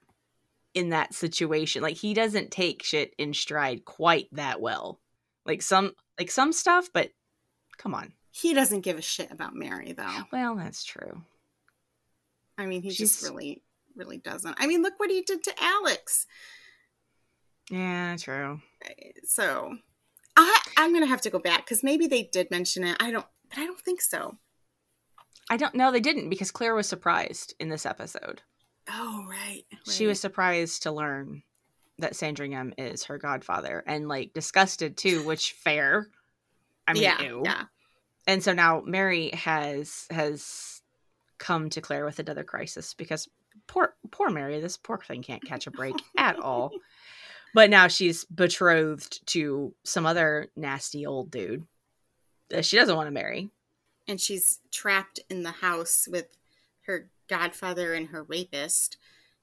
in that situation. Like he doesn't take shit in stride quite that well. Like some like some stuff, but come on. He doesn't give a shit about Mary though. Well, that's true. I mean, he She's... just really really doesn't. I mean, look what he did to Alex. Yeah, true. Eh, so, I I'm going to have to go back cuz maybe they did mention it. I don't but I don't think so. I don't know. They didn't because Claire was surprised in this episode. Oh, right, right. She was surprised to learn that Sandringham is her godfather and like disgusted too, which fair. I mean, yeah, ew. yeah. And so now Mary has has come to Claire with another crisis because poor poor Mary, this poor thing can't catch a break at all. But now she's betrothed to some other nasty old dude that she doesn't want to marry. And she's trapped in the house with her godfather and her rapist.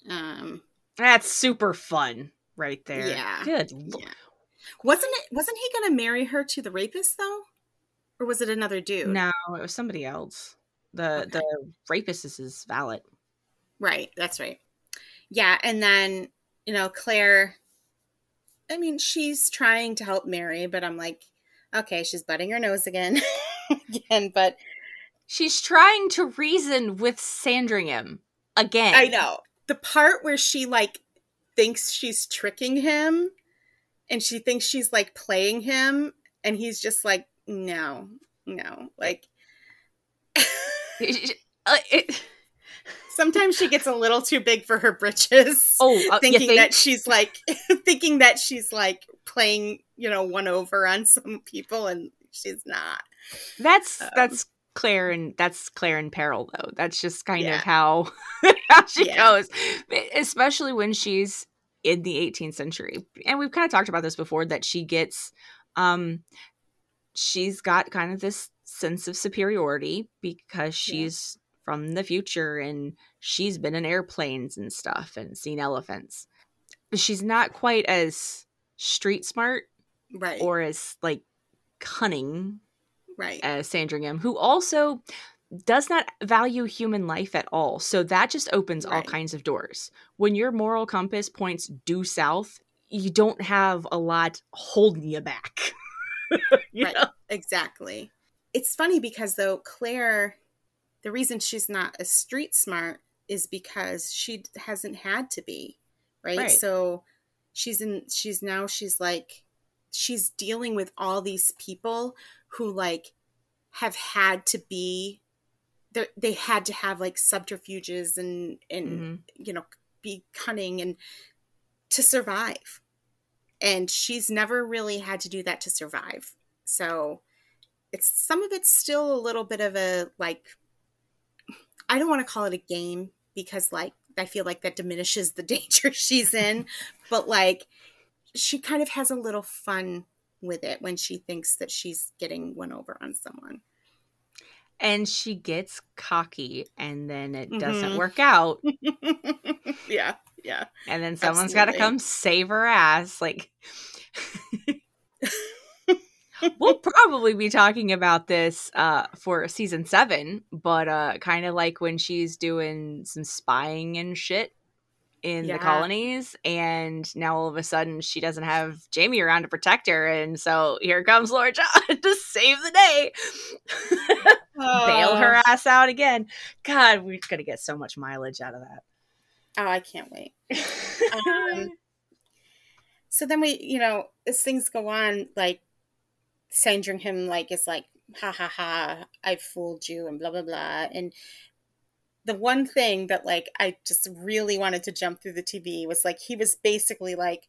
Um, That's super fun, right there. Yeah. Good. Yeah. Wasn't it? Wasn't he going to marry her to the rapist though, or was it another dude? No, it was somebody else. The okay. the rapist is his valet. Right. That's right. Yeah, and then you know Claire. I mean, she's trying to help Mary, but I'm like, okay, she's butting her nose again, again. But She's trying to reason with Sandringham again. I know. The part where she like thinks she's tricking him and she thinks she's like playing him and he's just like no, no. Like uh, it, sometimes she gets a little too big for her britches. Oh, uh, thinking think? that she's like thinking that she's like playing, you know, one over on some people and she's not. That's um, that's Claire and that's Claire in peril though. That's just kind yeah. of how how she yeah. goes, especially when she's in the 18th century. And we've kind of talked about this before that she gets um she's got kind of this sense of superiority because she's. From the future and she's been in airplanes and stuff and seen elephants. She's not quite as street smart right or as like cunning right as Sandringham, who also does not value human life at all. So that just opens right. all kinds of doors. When your moral compass points due south, you don't have a lot holding you back. you right. Know? Exactly. It's funny because though Claire the reason she's not a street smart is because she hasn't had to be, right? Right. So she's in she's now she's like she's dealing with all these people who like have had to be they they had to have like subterfuges and and Mhm. you know be cunning and to survive and she's never really had to do that to survive so it's some of it's still a little bit of a like i don't want to call it a game because like i feel like that diminishes the danger she's in but like she kind of has a little fun with it when she thinks that she's getting one over on someone And she gets cocky and then it doesn't Mhm. work out. yeah yeah And then someone's got to come save her ass. Like, we'll probably be talking about this uh, for season seven, but uh, kind of like when she's doing some spying and shit in Yeah. the colonies, and now all of a sudden she doesn't have Jamie around to protect her, and so here comes Lord John to save the day, bail her ass out again. God, we're gonna get so much mileage out of that. oh i can't wait Um, so then we you know as things go on like sandringham him like is like ha ha ha i fooled you and blah blah blah and the one thing that like i just really wanted to jump through the tv was like he was basically like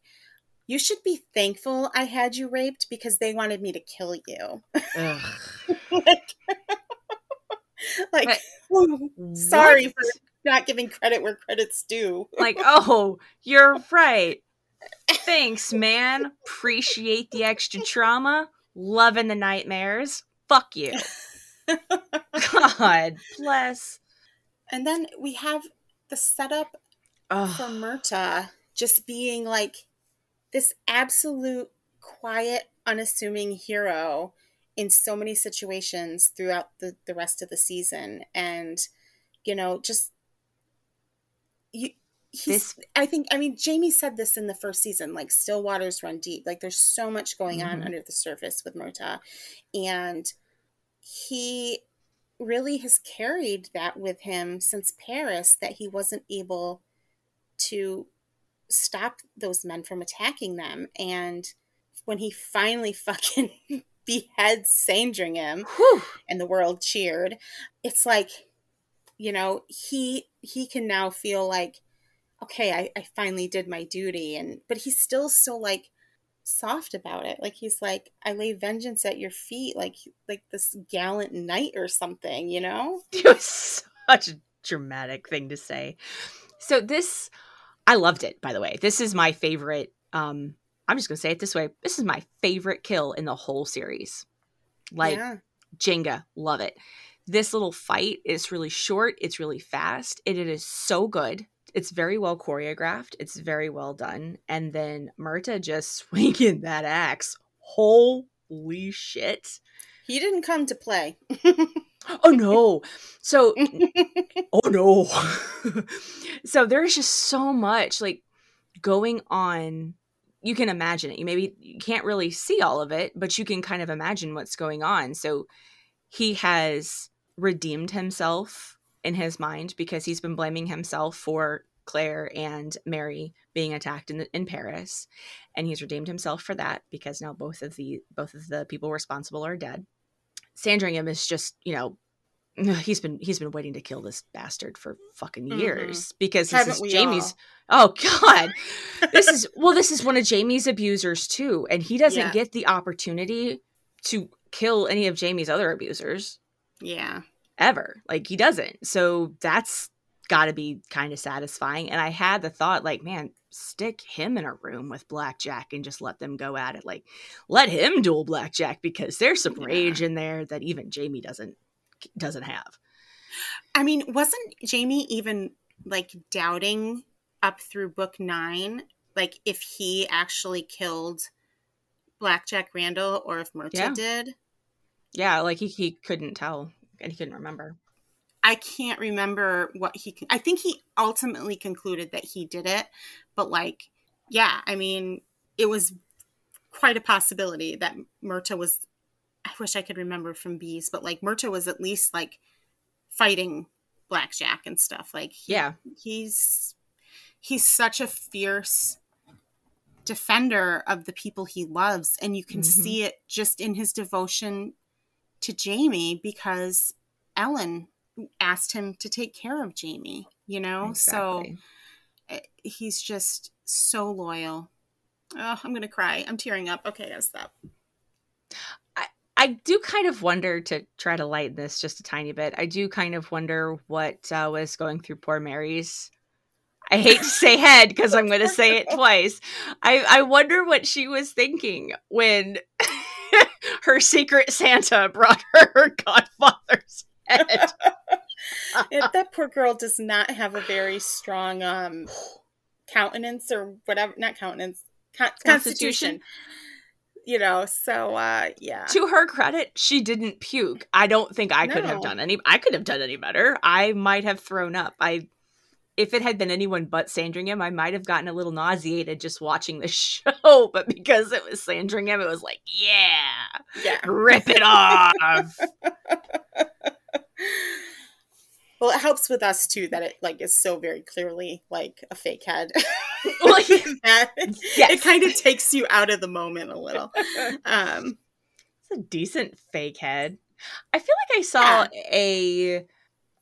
you should be thankful i had you raped because they wanted me to kill you like, like sorry for not giving credit where credit's due like, oh, you're right. Thanks, man. Appreciate the extra trauma. Loving the nightmares. Fuck you. God bless. and then we have the setup for Oh, Murtagh just being like this absolute quiet, unassuming hero in so many situations throughout the, the rest of the season. And, you know, just you he's This- I think I mean Jamie said this in the first season, like still waters run deep. Like there's so much going on Mhm. under the surface with Murtagh. And he really has carried that with him since Paris that he wasn't able to stop those men from attacking them. And when he finally fucking beheads Sandringham whew. and the world cheered, it's like, you know, he he can now feel like, okay, I, I finally did my duty and but he's still so like soft about it. Like he's like, I lay vengeance at your feet, like like this gallant knight or something, you know? It was such a dramatic thing to say. So this I loved it, by the way. This is my favorite um I'm just gonna say it this way. This is my favorite kill in the whole series. Like yeah. Jenga, love it. This little fight is really short, it's really fast, and it is so good. It's very well choreographed, it's very well done. And then Murtagh just swinging that axe. Holy shit. He didn't come to play. Oh no. So, oh no. so there's just so much like going on. You can imagine it. You maybe you can't really see all of it, but you can kind of imagine what's going on. So he has redeemed himself in his mind because he's been blaming himself for Claire and Mary being attacked in, in Paris, and he's redeemed himself for that because now both of the both of the people responsible are dead. Sandringham is just you know he's been he's been waiting to kill this bastard for fucking Mhm. years because this Haven't is Jamie's. Oh God, this is well, this is one of Jamie's abusers too, and he doesn't Yeah. get the opportunity to kill any of Jamie's other abusers yeah. Ever. Like he doesn't. So that's got to be kind of satisfying. And I had the thought, like, man, stick him in a room with Blackjack and just let them go at it. Like, let him duel Blackjack because there's some Yeah. rage in there that even Jamie doesn't doesn't have. I mean, wasn't Jamie even like doubting up through book nine, like if he actually killed Blackjack Randall or if Murtagh Yeah. did? Yeah, like he he couldn't tell and he couldn't remember. I can't remember what he. con- I think he ultimately concluded that he did it, but like, yeah, I mean, it was quite a possibility that Murtagh was. I wish I could remember from bees, but like Murtagh was at least like fighting blackjack and stuff like he, Yeah. he's he's such a fierce defender of the people he loves and you can Mhm. see it just in his devotion to Jamie because Ellen asked him to take care of Jamie, you know? Exactly. So eh, he's just so loyal. Oh, I'm going to cry. I'm tearing up. Okay, I'll stop. I do kind of wonder to try to lighten this just a tiny bit. I do kind of wonder what uh, was going through poor Mary's. I hate to say head because I'm going to say it twice. I, I wonder what she was thinking when her secret Santa brought her her godfather's head. It- that poor girl does not have a very strong um countenance or whatever not countenance con- Constitution? constitution you know so uh yeah to her credit, she didn't puke. I don't think I could have done any. I could have done any better. I might have thrown up. I, if it had been anyone but Sandringham, I might have gotten a little nauseated just watching the show. But because it was Sandringham, it was like, yeah, yeah rip it off. well it helps with us too that it like is so very clearly like a fake head yeah. That- Yes. it kind of takes you out of the moment a little um It's a decent fake head. I feel like I saw a,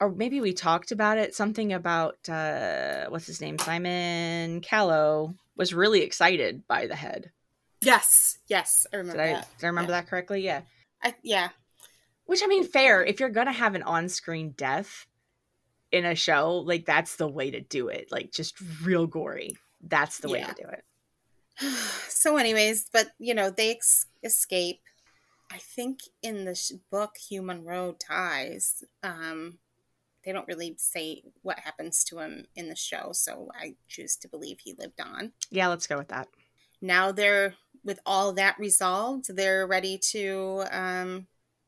or maybe we talked about it. Something about uh, what's his name, Simon Callow was really excited by the head. yes yes i Did remember I, that did I remember that correctly? Yeah. I, yeah Which I mean, fair. If you're gonna have an on-screen death in a show, like that's the way to do it. Like just real gory. That's the way Yeah. to do it. so anyways but you know they ex- escape i think in the sh- book Hugh Munro ties um they don't really say what happens to him in the show so i choose to believe he lived on Yeah, let's go with that. now they're with all that resolved they're ready to um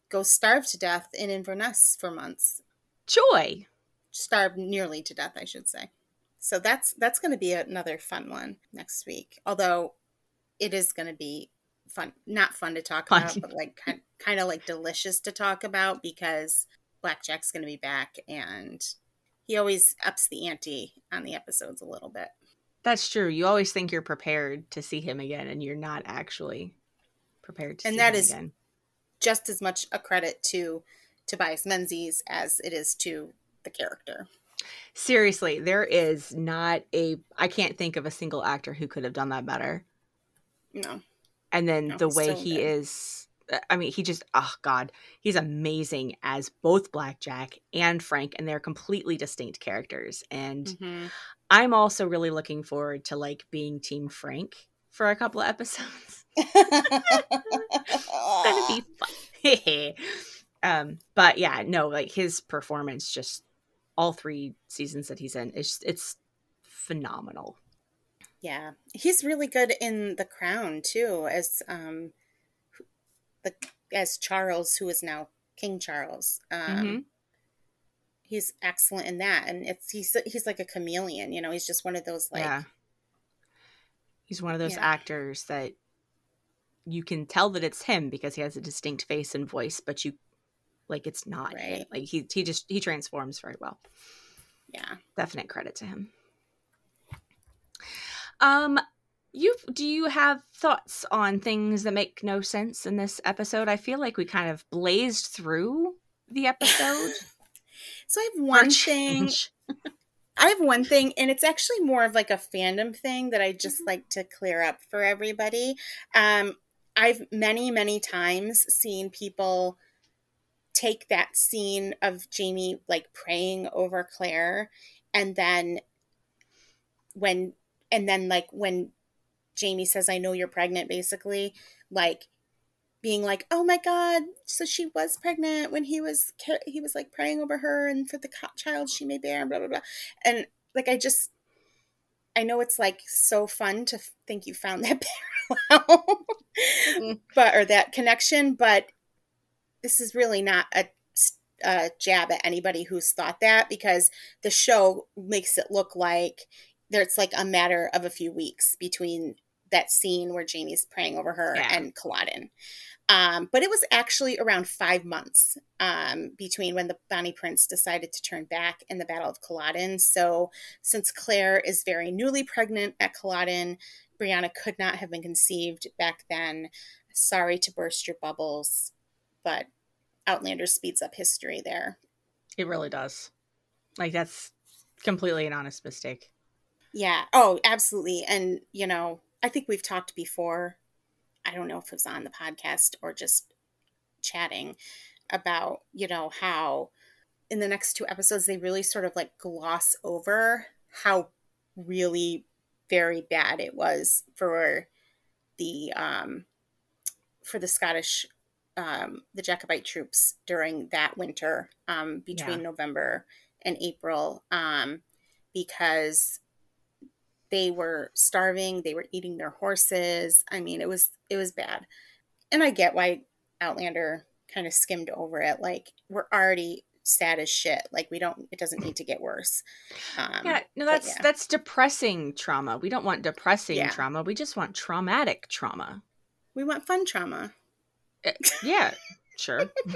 go starve to death in inverness for months Joy. starve nearly to death i should say so that's that's going to be another fun one next week although it is going to be fun not fun to talk Fun. about but like kind, kind of like delicious to talk about because blackjack's going to be back and he always ups the ante on the episodes a little bit That's true. You always think you're prepared to see him again, and you're not actually prepared to And see that is- again. just as much a credit to tobias menzies as it is to the character Seriously, there is not a. I can't think of a single actor who could have done that better. no And then No, the way he good. is. I mean, he just. Oh, God. He's amazing as both Blackjack and Frank, and they're completely distinct characters. And Mhm. I'm also really looking forward to like being Team Frank for a couple of episodes. That'd be fun. um, but yeah, no, like his performance, just all three seasons that he's in, is it's phenomenal. Yeah, he's really good in The Crown too, as um, the as Charles, who is now King Charles. Um, Mhm. He's excellent in that, and it's he's he's like a chameleon. You know, he's just one of those like yeah, he's one of those Yeah. actors that you can tell that it's him because he has a distinct face and voice, but you like it's not him. Like he he just he transforms very well. yeah. definite credit to him. Um, you do you have thoughts on things that make no sense in this episode? I feel like we kind of blazed through the episode. So I have one thing. I have one thing, and it's actually more of like a fandom thing that I just like to clear up for everybody. Um, I've many, many times seen people take that scene of Jamie like praying over Claire, and then when, and then like when Jamie says, I know you're pregnant, basically, like being like, "Oh my God!" So she was pregnant when he was he was like praying over her and for the child she may bear, blah blah blah. And like, I just, I know it's like so fun to think you found that parallel, Mhm. but or that connection, but this is really not a jab at anybody who's thought that because the show makes it look like there's like a matter of a few weeks between that scene where Jamie's praying over her Yeah. and Culloden. Um, but it was actually around five months um, between when the Bonnie Prince decided to turn back in the Battle of Culloden. So, since Claire is very newly pregnant at Culloden, Brianna could not have been conceived back then. Sorry to burst your bubbles, but Outlander speeds up history there. It really does. Like that's completely an honest mistake. Yeah. Oh, absolutely. And, you know, I think we've talked before. I don't know if it was on the podcast or just chatting about, you know, how in the next two episodes they really sort of like gloss over how really very bad it was for the um for the Scottish um the Jacobite troops during that winter um between Yeah. November and April um because they were starving they were eating their horses i mean it was it was bad and i get why outlander kind of skimmed over it like we're already sad as shit like we don't it doesn't need to get worse um yeah, no, that's yeah. that's depressing trauma. We don't want depressing Yeah. trauma. We just want traumatic trauma. we want fun trauma Yeah, sure.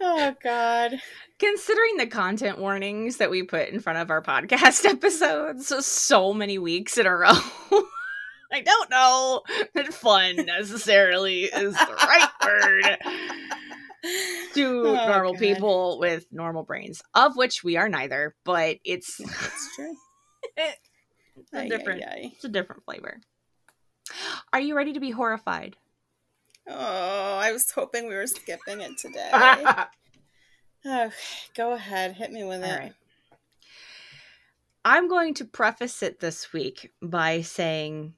oh god Considering the content warnings that we put in front of our podcast episodes so many weeks in a row, I don't know that fun necessarily is the right word to Oh, normal God. people with normal brains, of which we are neither, but it's that's true it's a Ay, ay, different ay. it's a different flavor. Are you ready to be horrified? Oh i was hoping we were skipping it today All oh, go ahead hit me with it right. I'm going to preface it this week by saying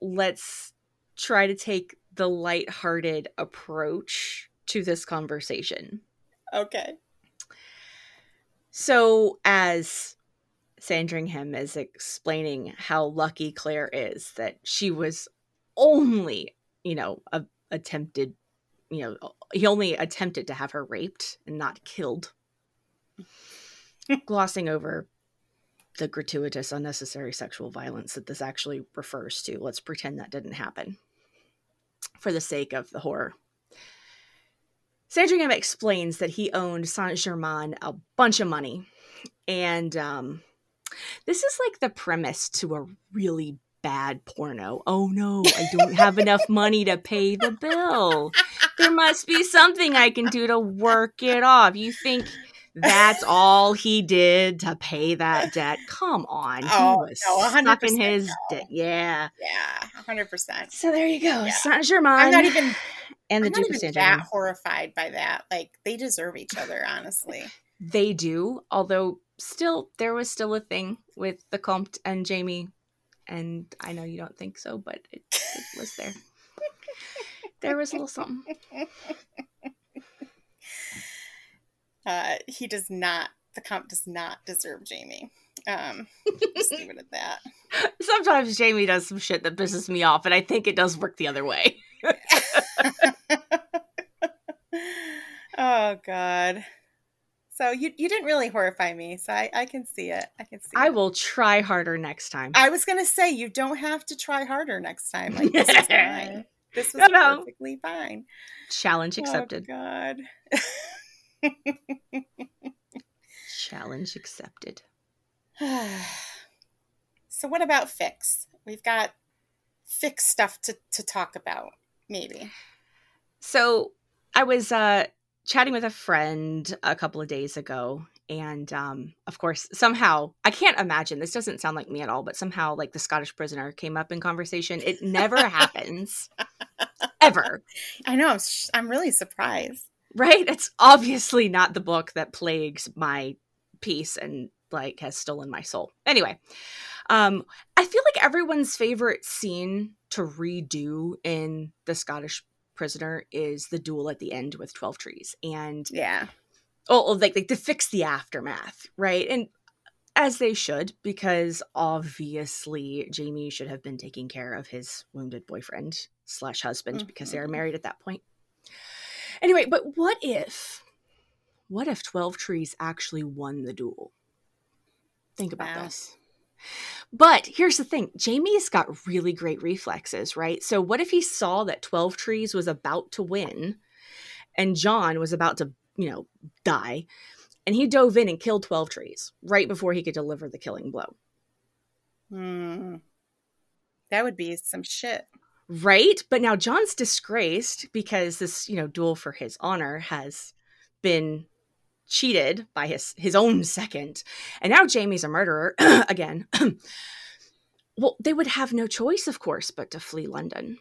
let's try to take the lighthearted approach to this conversation. okay So, as Sandringham is explaining how lucky Claire is that she was only, you know, a, attempted, you know, he only attempted to have her raped and not killed, glossing over the gratuitous, unnecessary sexual violence that this actually refers to. Let's pretend that didn't happen for the sake of the horror. Sandringham explains that he owned Saint Germain a bunch of money. And um, this is like the premise to a really bad porno. Oh no, I don't have enough money to pay the bill. There must be something I can do to work it off. You think that's all he did to pay that debt? Come on. He Oh, was no, 100% sucking his no. dick. Yeah. Yeah, hundred percent. So there you go. Yeah. Saint Germain. I'm not even. and the I'm not Duke of even that horrified by that. Like they deserve each other, honestly. They do, although still there was still a thing with the Comte and Jamie, and I know you don't think so, but it, it was there. there was a little something. Uh, he does not. The Comte does not deserve Jamie. Um, just leave it at that. Sometimes Jamie does some shit that pisses me off, and I think it does work the other way. oh God. So you you didn't really horrify me, so I, I can see it. I can see. I it. will try harder next time. I was gonna say you don't have to try harder next time. Like this is fine. This was No, no. perfectly fine. Challenge Oh, accepted. God. Challenge accepted. so what about fics? We've got fix stuff to, to talk about, maybe. So I was uh chatting with a friend a couple of days ago and um of course somehow I can't imagine this doesn't sound like me at all but somehow like the Scottish prisoner came up in conversation. It never happens ever. I know. I'm, sh- I'm really surprised. Right? It's obviously not the book that plagues my peace and like has stolen my soul. Anyway, um I feel like everyone's favorite scene to redo in the Scottish prisoner is the duel at the end with Twelvetrees and Yeah. oh oh, like, like to fix the aftermath right and as they should because obviously jamie should have been taking care of his wounded boyfriend slash husband because they are Mhm. married at that point anyway but what if what if Twelvetrees actually won the duel think about Wow. this But here's the thing Jamie's got really great reflexes, right? So, what if he saw that Twelvetrees was about to win and John was about to, you know, die? And he dove in and killed Twelvetrees right before he could deliver the killing blow. Hmm. That would be some shit. Right? But now John's disgraced because this, you know, duel for his honor has been cheated by his his own second. And now Jamie's a murderer again. well, they would have no choice of course but to flee London.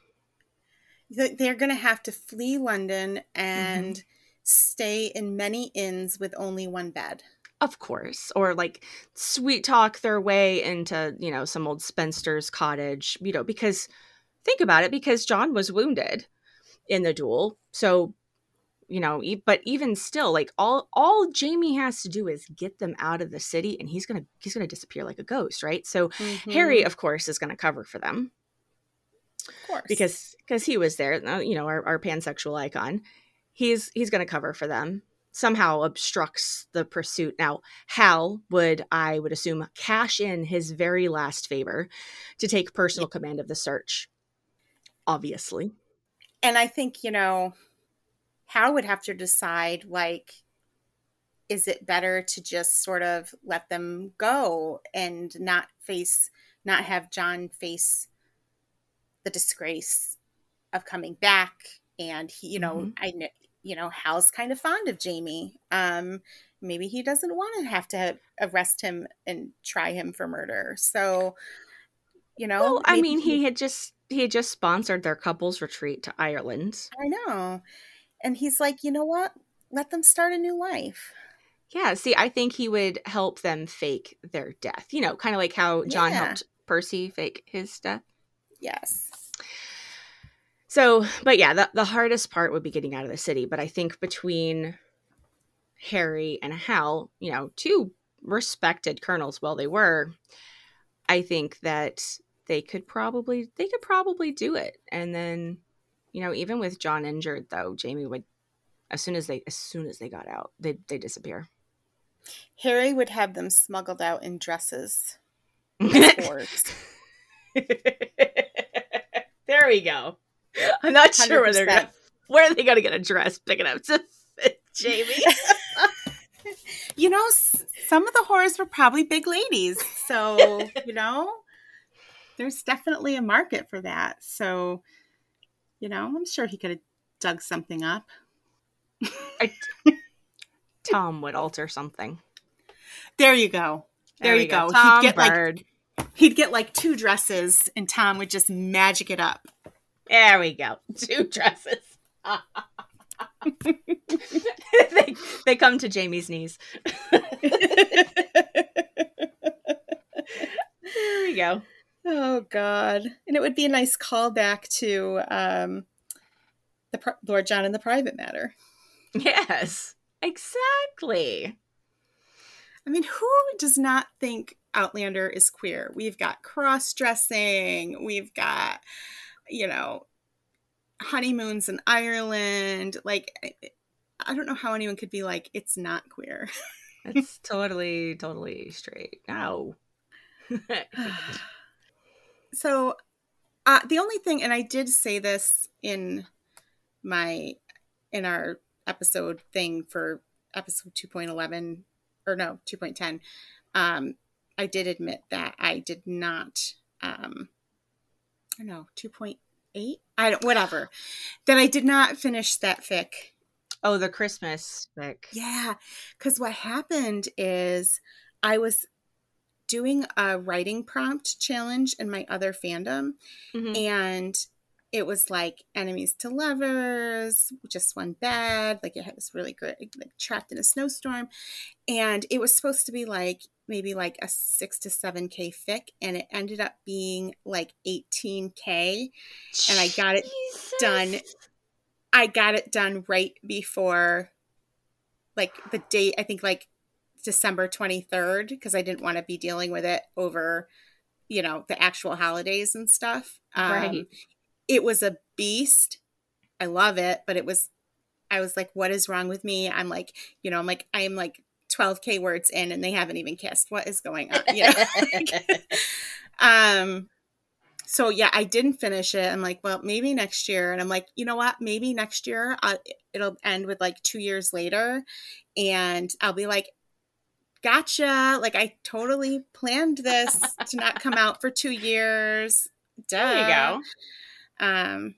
They're going to have to flee London and mm-hmm. stay in many inns with only one bed of course or like sweet talk their way into you know some old spinster's cottage you know because think about it because John was wounded in the duel so you know but even still like all all jamie has to do is get them out of the city and he's gonna he's gonna disappear like a ghost right so mm-hmm. harry of course is gonna cover for them of course because because he was there uh, you know our, our pansexual icon he's he's gonna cover for them somehow obstructs the pursuit. Now, Hal would, I would assume, cash in his very last favor to take personal command of the search. Obviously. And I think, you know, Hal would have to decide like, is it better to just sort of let them go and not face, not have John face the disgrace of coming back? And he, you know, mm-hmm. I know you know, Hal's kind of fond of Jamie. Um, maybe he doesn't want to have to arrest him and try him for murder. So, you know, well, I mean, he, he had just he had just sponsored their couples retreat to Ireland. I know, and he's like, you know what? Let them start a new life. Yeah, see, I think he would help them fake their death. You know, kind of like how John yeah. helped Percy fake his death. Yes. So, but yeah, the, the hardest part would be getting out of the city. But I think between Harry and Hal, you know, two respected colonels, well, they were, I think that they could probably they could probably do it. And then, you know, even with John injured though, Jamie would as soon as they as soon as they got out, they they disappear. Harry would have them smuggled out in dresses. there we go. I'm not 100%. sure where they're gonna where are they gonna get a dress big enough to fit Jamie. you know, some of the whores were probably big ladies, so you know, there's definitely a market for that. So, you know, I'm sure he could have dug something up. I, Tom would alter something. There you go. There, there you go. go. Tom he'd get Bird. like he'd get like two dresses, and Tom would just magic it up. There we go. Two dresses. they, they come to Jamie's knees. there we go. Oh God! And it would be a nice callback to um, the Lord John and the Private Matter. Yes, exactly. I mean, who does not think Outlander is queer? We've got cross dressing. We've got you know, honeymoons in Ireland. Like, I don't know how anyone could be like, it's not queer. it's totally, totally straight. No. so, uh, the only thing, and I did say this in my, in our episode thing for episode 2.11, or no, 2.10, um, I did admit that I did not um, i don't know, 2.8? I don't, whatever. That I did not finish that fic. Oh, the Christmas fic. Yeah. Because what happened is I was doing a writing prompt challenge in my other fandom. Mm-hmm. And it was like enemies to lovers, just one bed. Like it was really great, like trapped in a snowstorm. And it was supposed to be like maybe like a six to seven K fic. And it ended up being like 18K. And I got it done. I got it done right before like the date, I think like December 23rd, because I didn't want to be dealing with it over, you know, the actual holidays and stuff. Um, right it was a beast. I love it, but it was I was like, what is wrong with me? I'm like, you know, I'm like, I am like 12k words in and they haven't even kissed. What is going on? You know? um, so yeah, I didn't finish it. I'm like, well, maybe next year. And I'm like, you know what? Maybe next year uh, it'll end with like two years later, and I'll be like, gotcha. Like I totally planned this to not come out for two years. Duh. There you go. Um,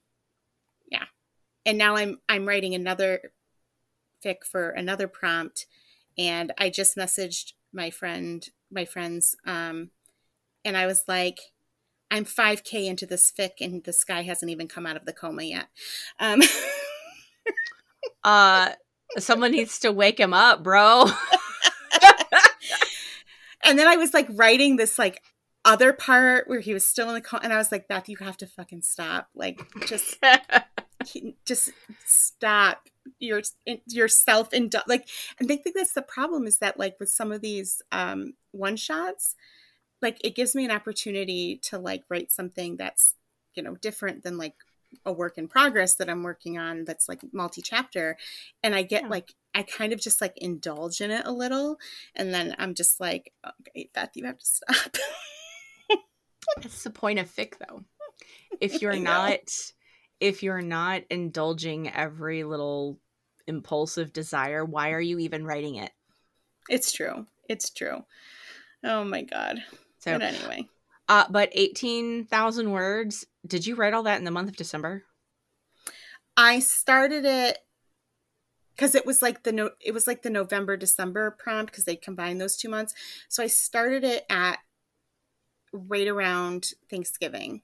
yeah. And now I'm I'm writing another fic for another prompt, and I just messaged my friend, my friends, um, and I was like, I'm 5K into this fic, and this guy hasn't even come out of the coma yet. Um, uh, someone needs to wake him up, bro. and then I was like writing this like other part where he was still in the coma, and I was like, Beth, you have to fucking stop. Like, just, just stop your yourself and like. And I think that's the problem is that like with some of these um one shots like it gives me an opportunity to like write something that's you know different than like a work in progress that I'm working on that's like multi chapter and I get yeah. like I kind of just like indulge in it a little and then I'm just like okay Beth you have to stop. That's the point of fic though. If you're not if you're not indulging every little impulsive desire, why are you even writing it? It's true. It's true. Oh my god. So but anyway. Uh, but 18,000 words. Did you write all that in the month of December? I started it because it was like the no, it was like the November December prompt because they combined those two months. So I started it at right around Thanksgiving.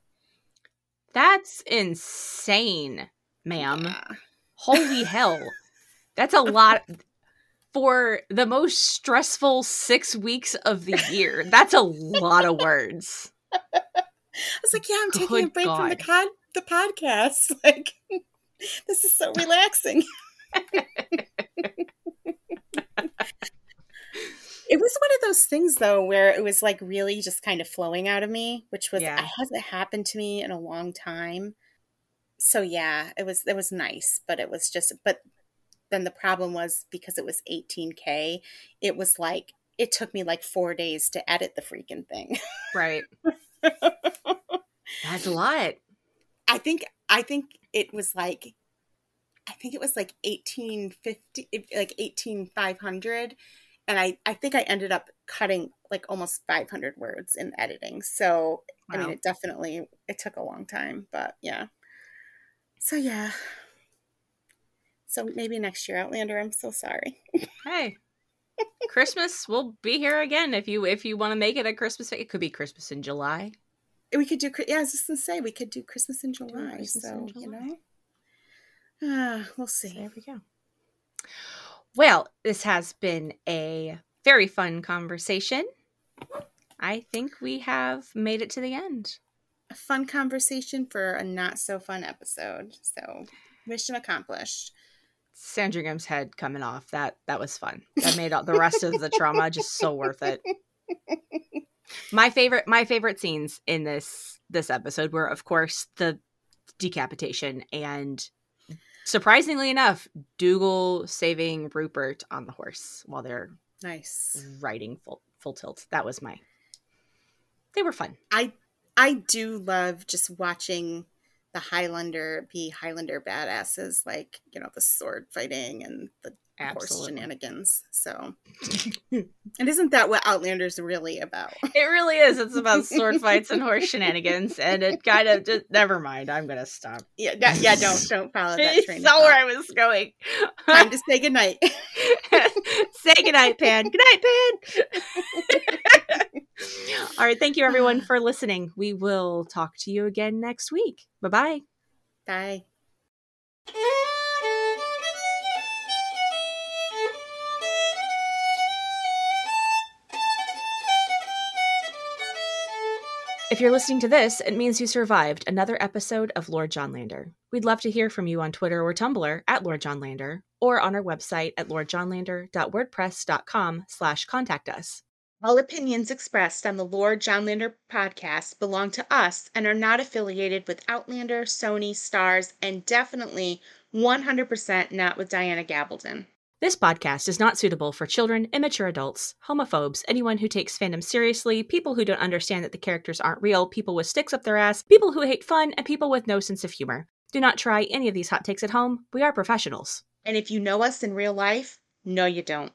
That's insane, ma'am. Yeah. Holy hell. That's a lot for the most stressful six weeks of the year. That's a lot of words. I was like, yeah, I'm taking Good a break God. from the pod the podcast. Like this is so relaxing. It was one of those things though where it was like really just kind of flowing out of me, which was yeah. it hasn't happened to me in a long time. So yeah, it was it was nice, but it was just but then the problem was because it was 18k it was like it took me like four days to edit the freaking thing right that's a lot i think i think it was like i think it was like 1850 like 18500 and i i think i ended up cutting like almost 500 words in editing so wow. i mean it definitely it took a long time but yeah so yeah so maybe next year, Outlander. I'm so sorry. hey, Christmas we'll be here again if you if you want to make it a Christmas. It could be Christmas in July. We could do. Yeah, I was just gonna say we could do Christmas in July. Christmas so in July. you know, uh, we'll see. So there we go. Well, this has been a very fun conversation. I think we have made it to the end. A fun conversation for a not so fun episode. So, mission accomplished. Sandra Sandringham's head coming off. That that was fun. That made all the rest of the trauma just so worth it. My favorite my favorite scenes in this this episode were of course the decapitation and surprisingly enough, Dougal saving Rupert on the horse while they're nice riding full full tilt. That was my they were fun. I I do love just watching the Highlander be Highlander badasses, like you know the sword fighting and the Absolutely. horse shenanigans. So, and isn't that what Outlander's really about? It really is. It's about sword fights and horse shenanigans, and it kind of just never mind. I'm gonna stop. Yeah, yeah, don't don't follow that train. saw where I was going. Time to say goodnight. say goodnight, Pan. Good night, Pan. All right. Thank you, everyone, for listening. We will talk to you again next week. Bye-bye. Bye. If you're listening to this, it means you survived another episode of Lord Johnlander. We'd love to hear from you on Twitter or Tumblr at Lord Johnlander or on our website at lordjohnlander.wordpress.com slash contact us. All opinions expressed on the Lord Johnlander podcast belong to us and are not affiliated with Outlander, Sony, Starz, and definitely 100% not with Diana Gabaldon. This podcast is not suitable for children, immature adults, homophobes, anyone who takes fandom seriously, people who don't understand that the characters aren't real, people with sticks up their ass, people who hate fun, and people with no sense of humor. Do not try any of these hot takes at home. We are professionals. And if you know us in real life, no, you don't.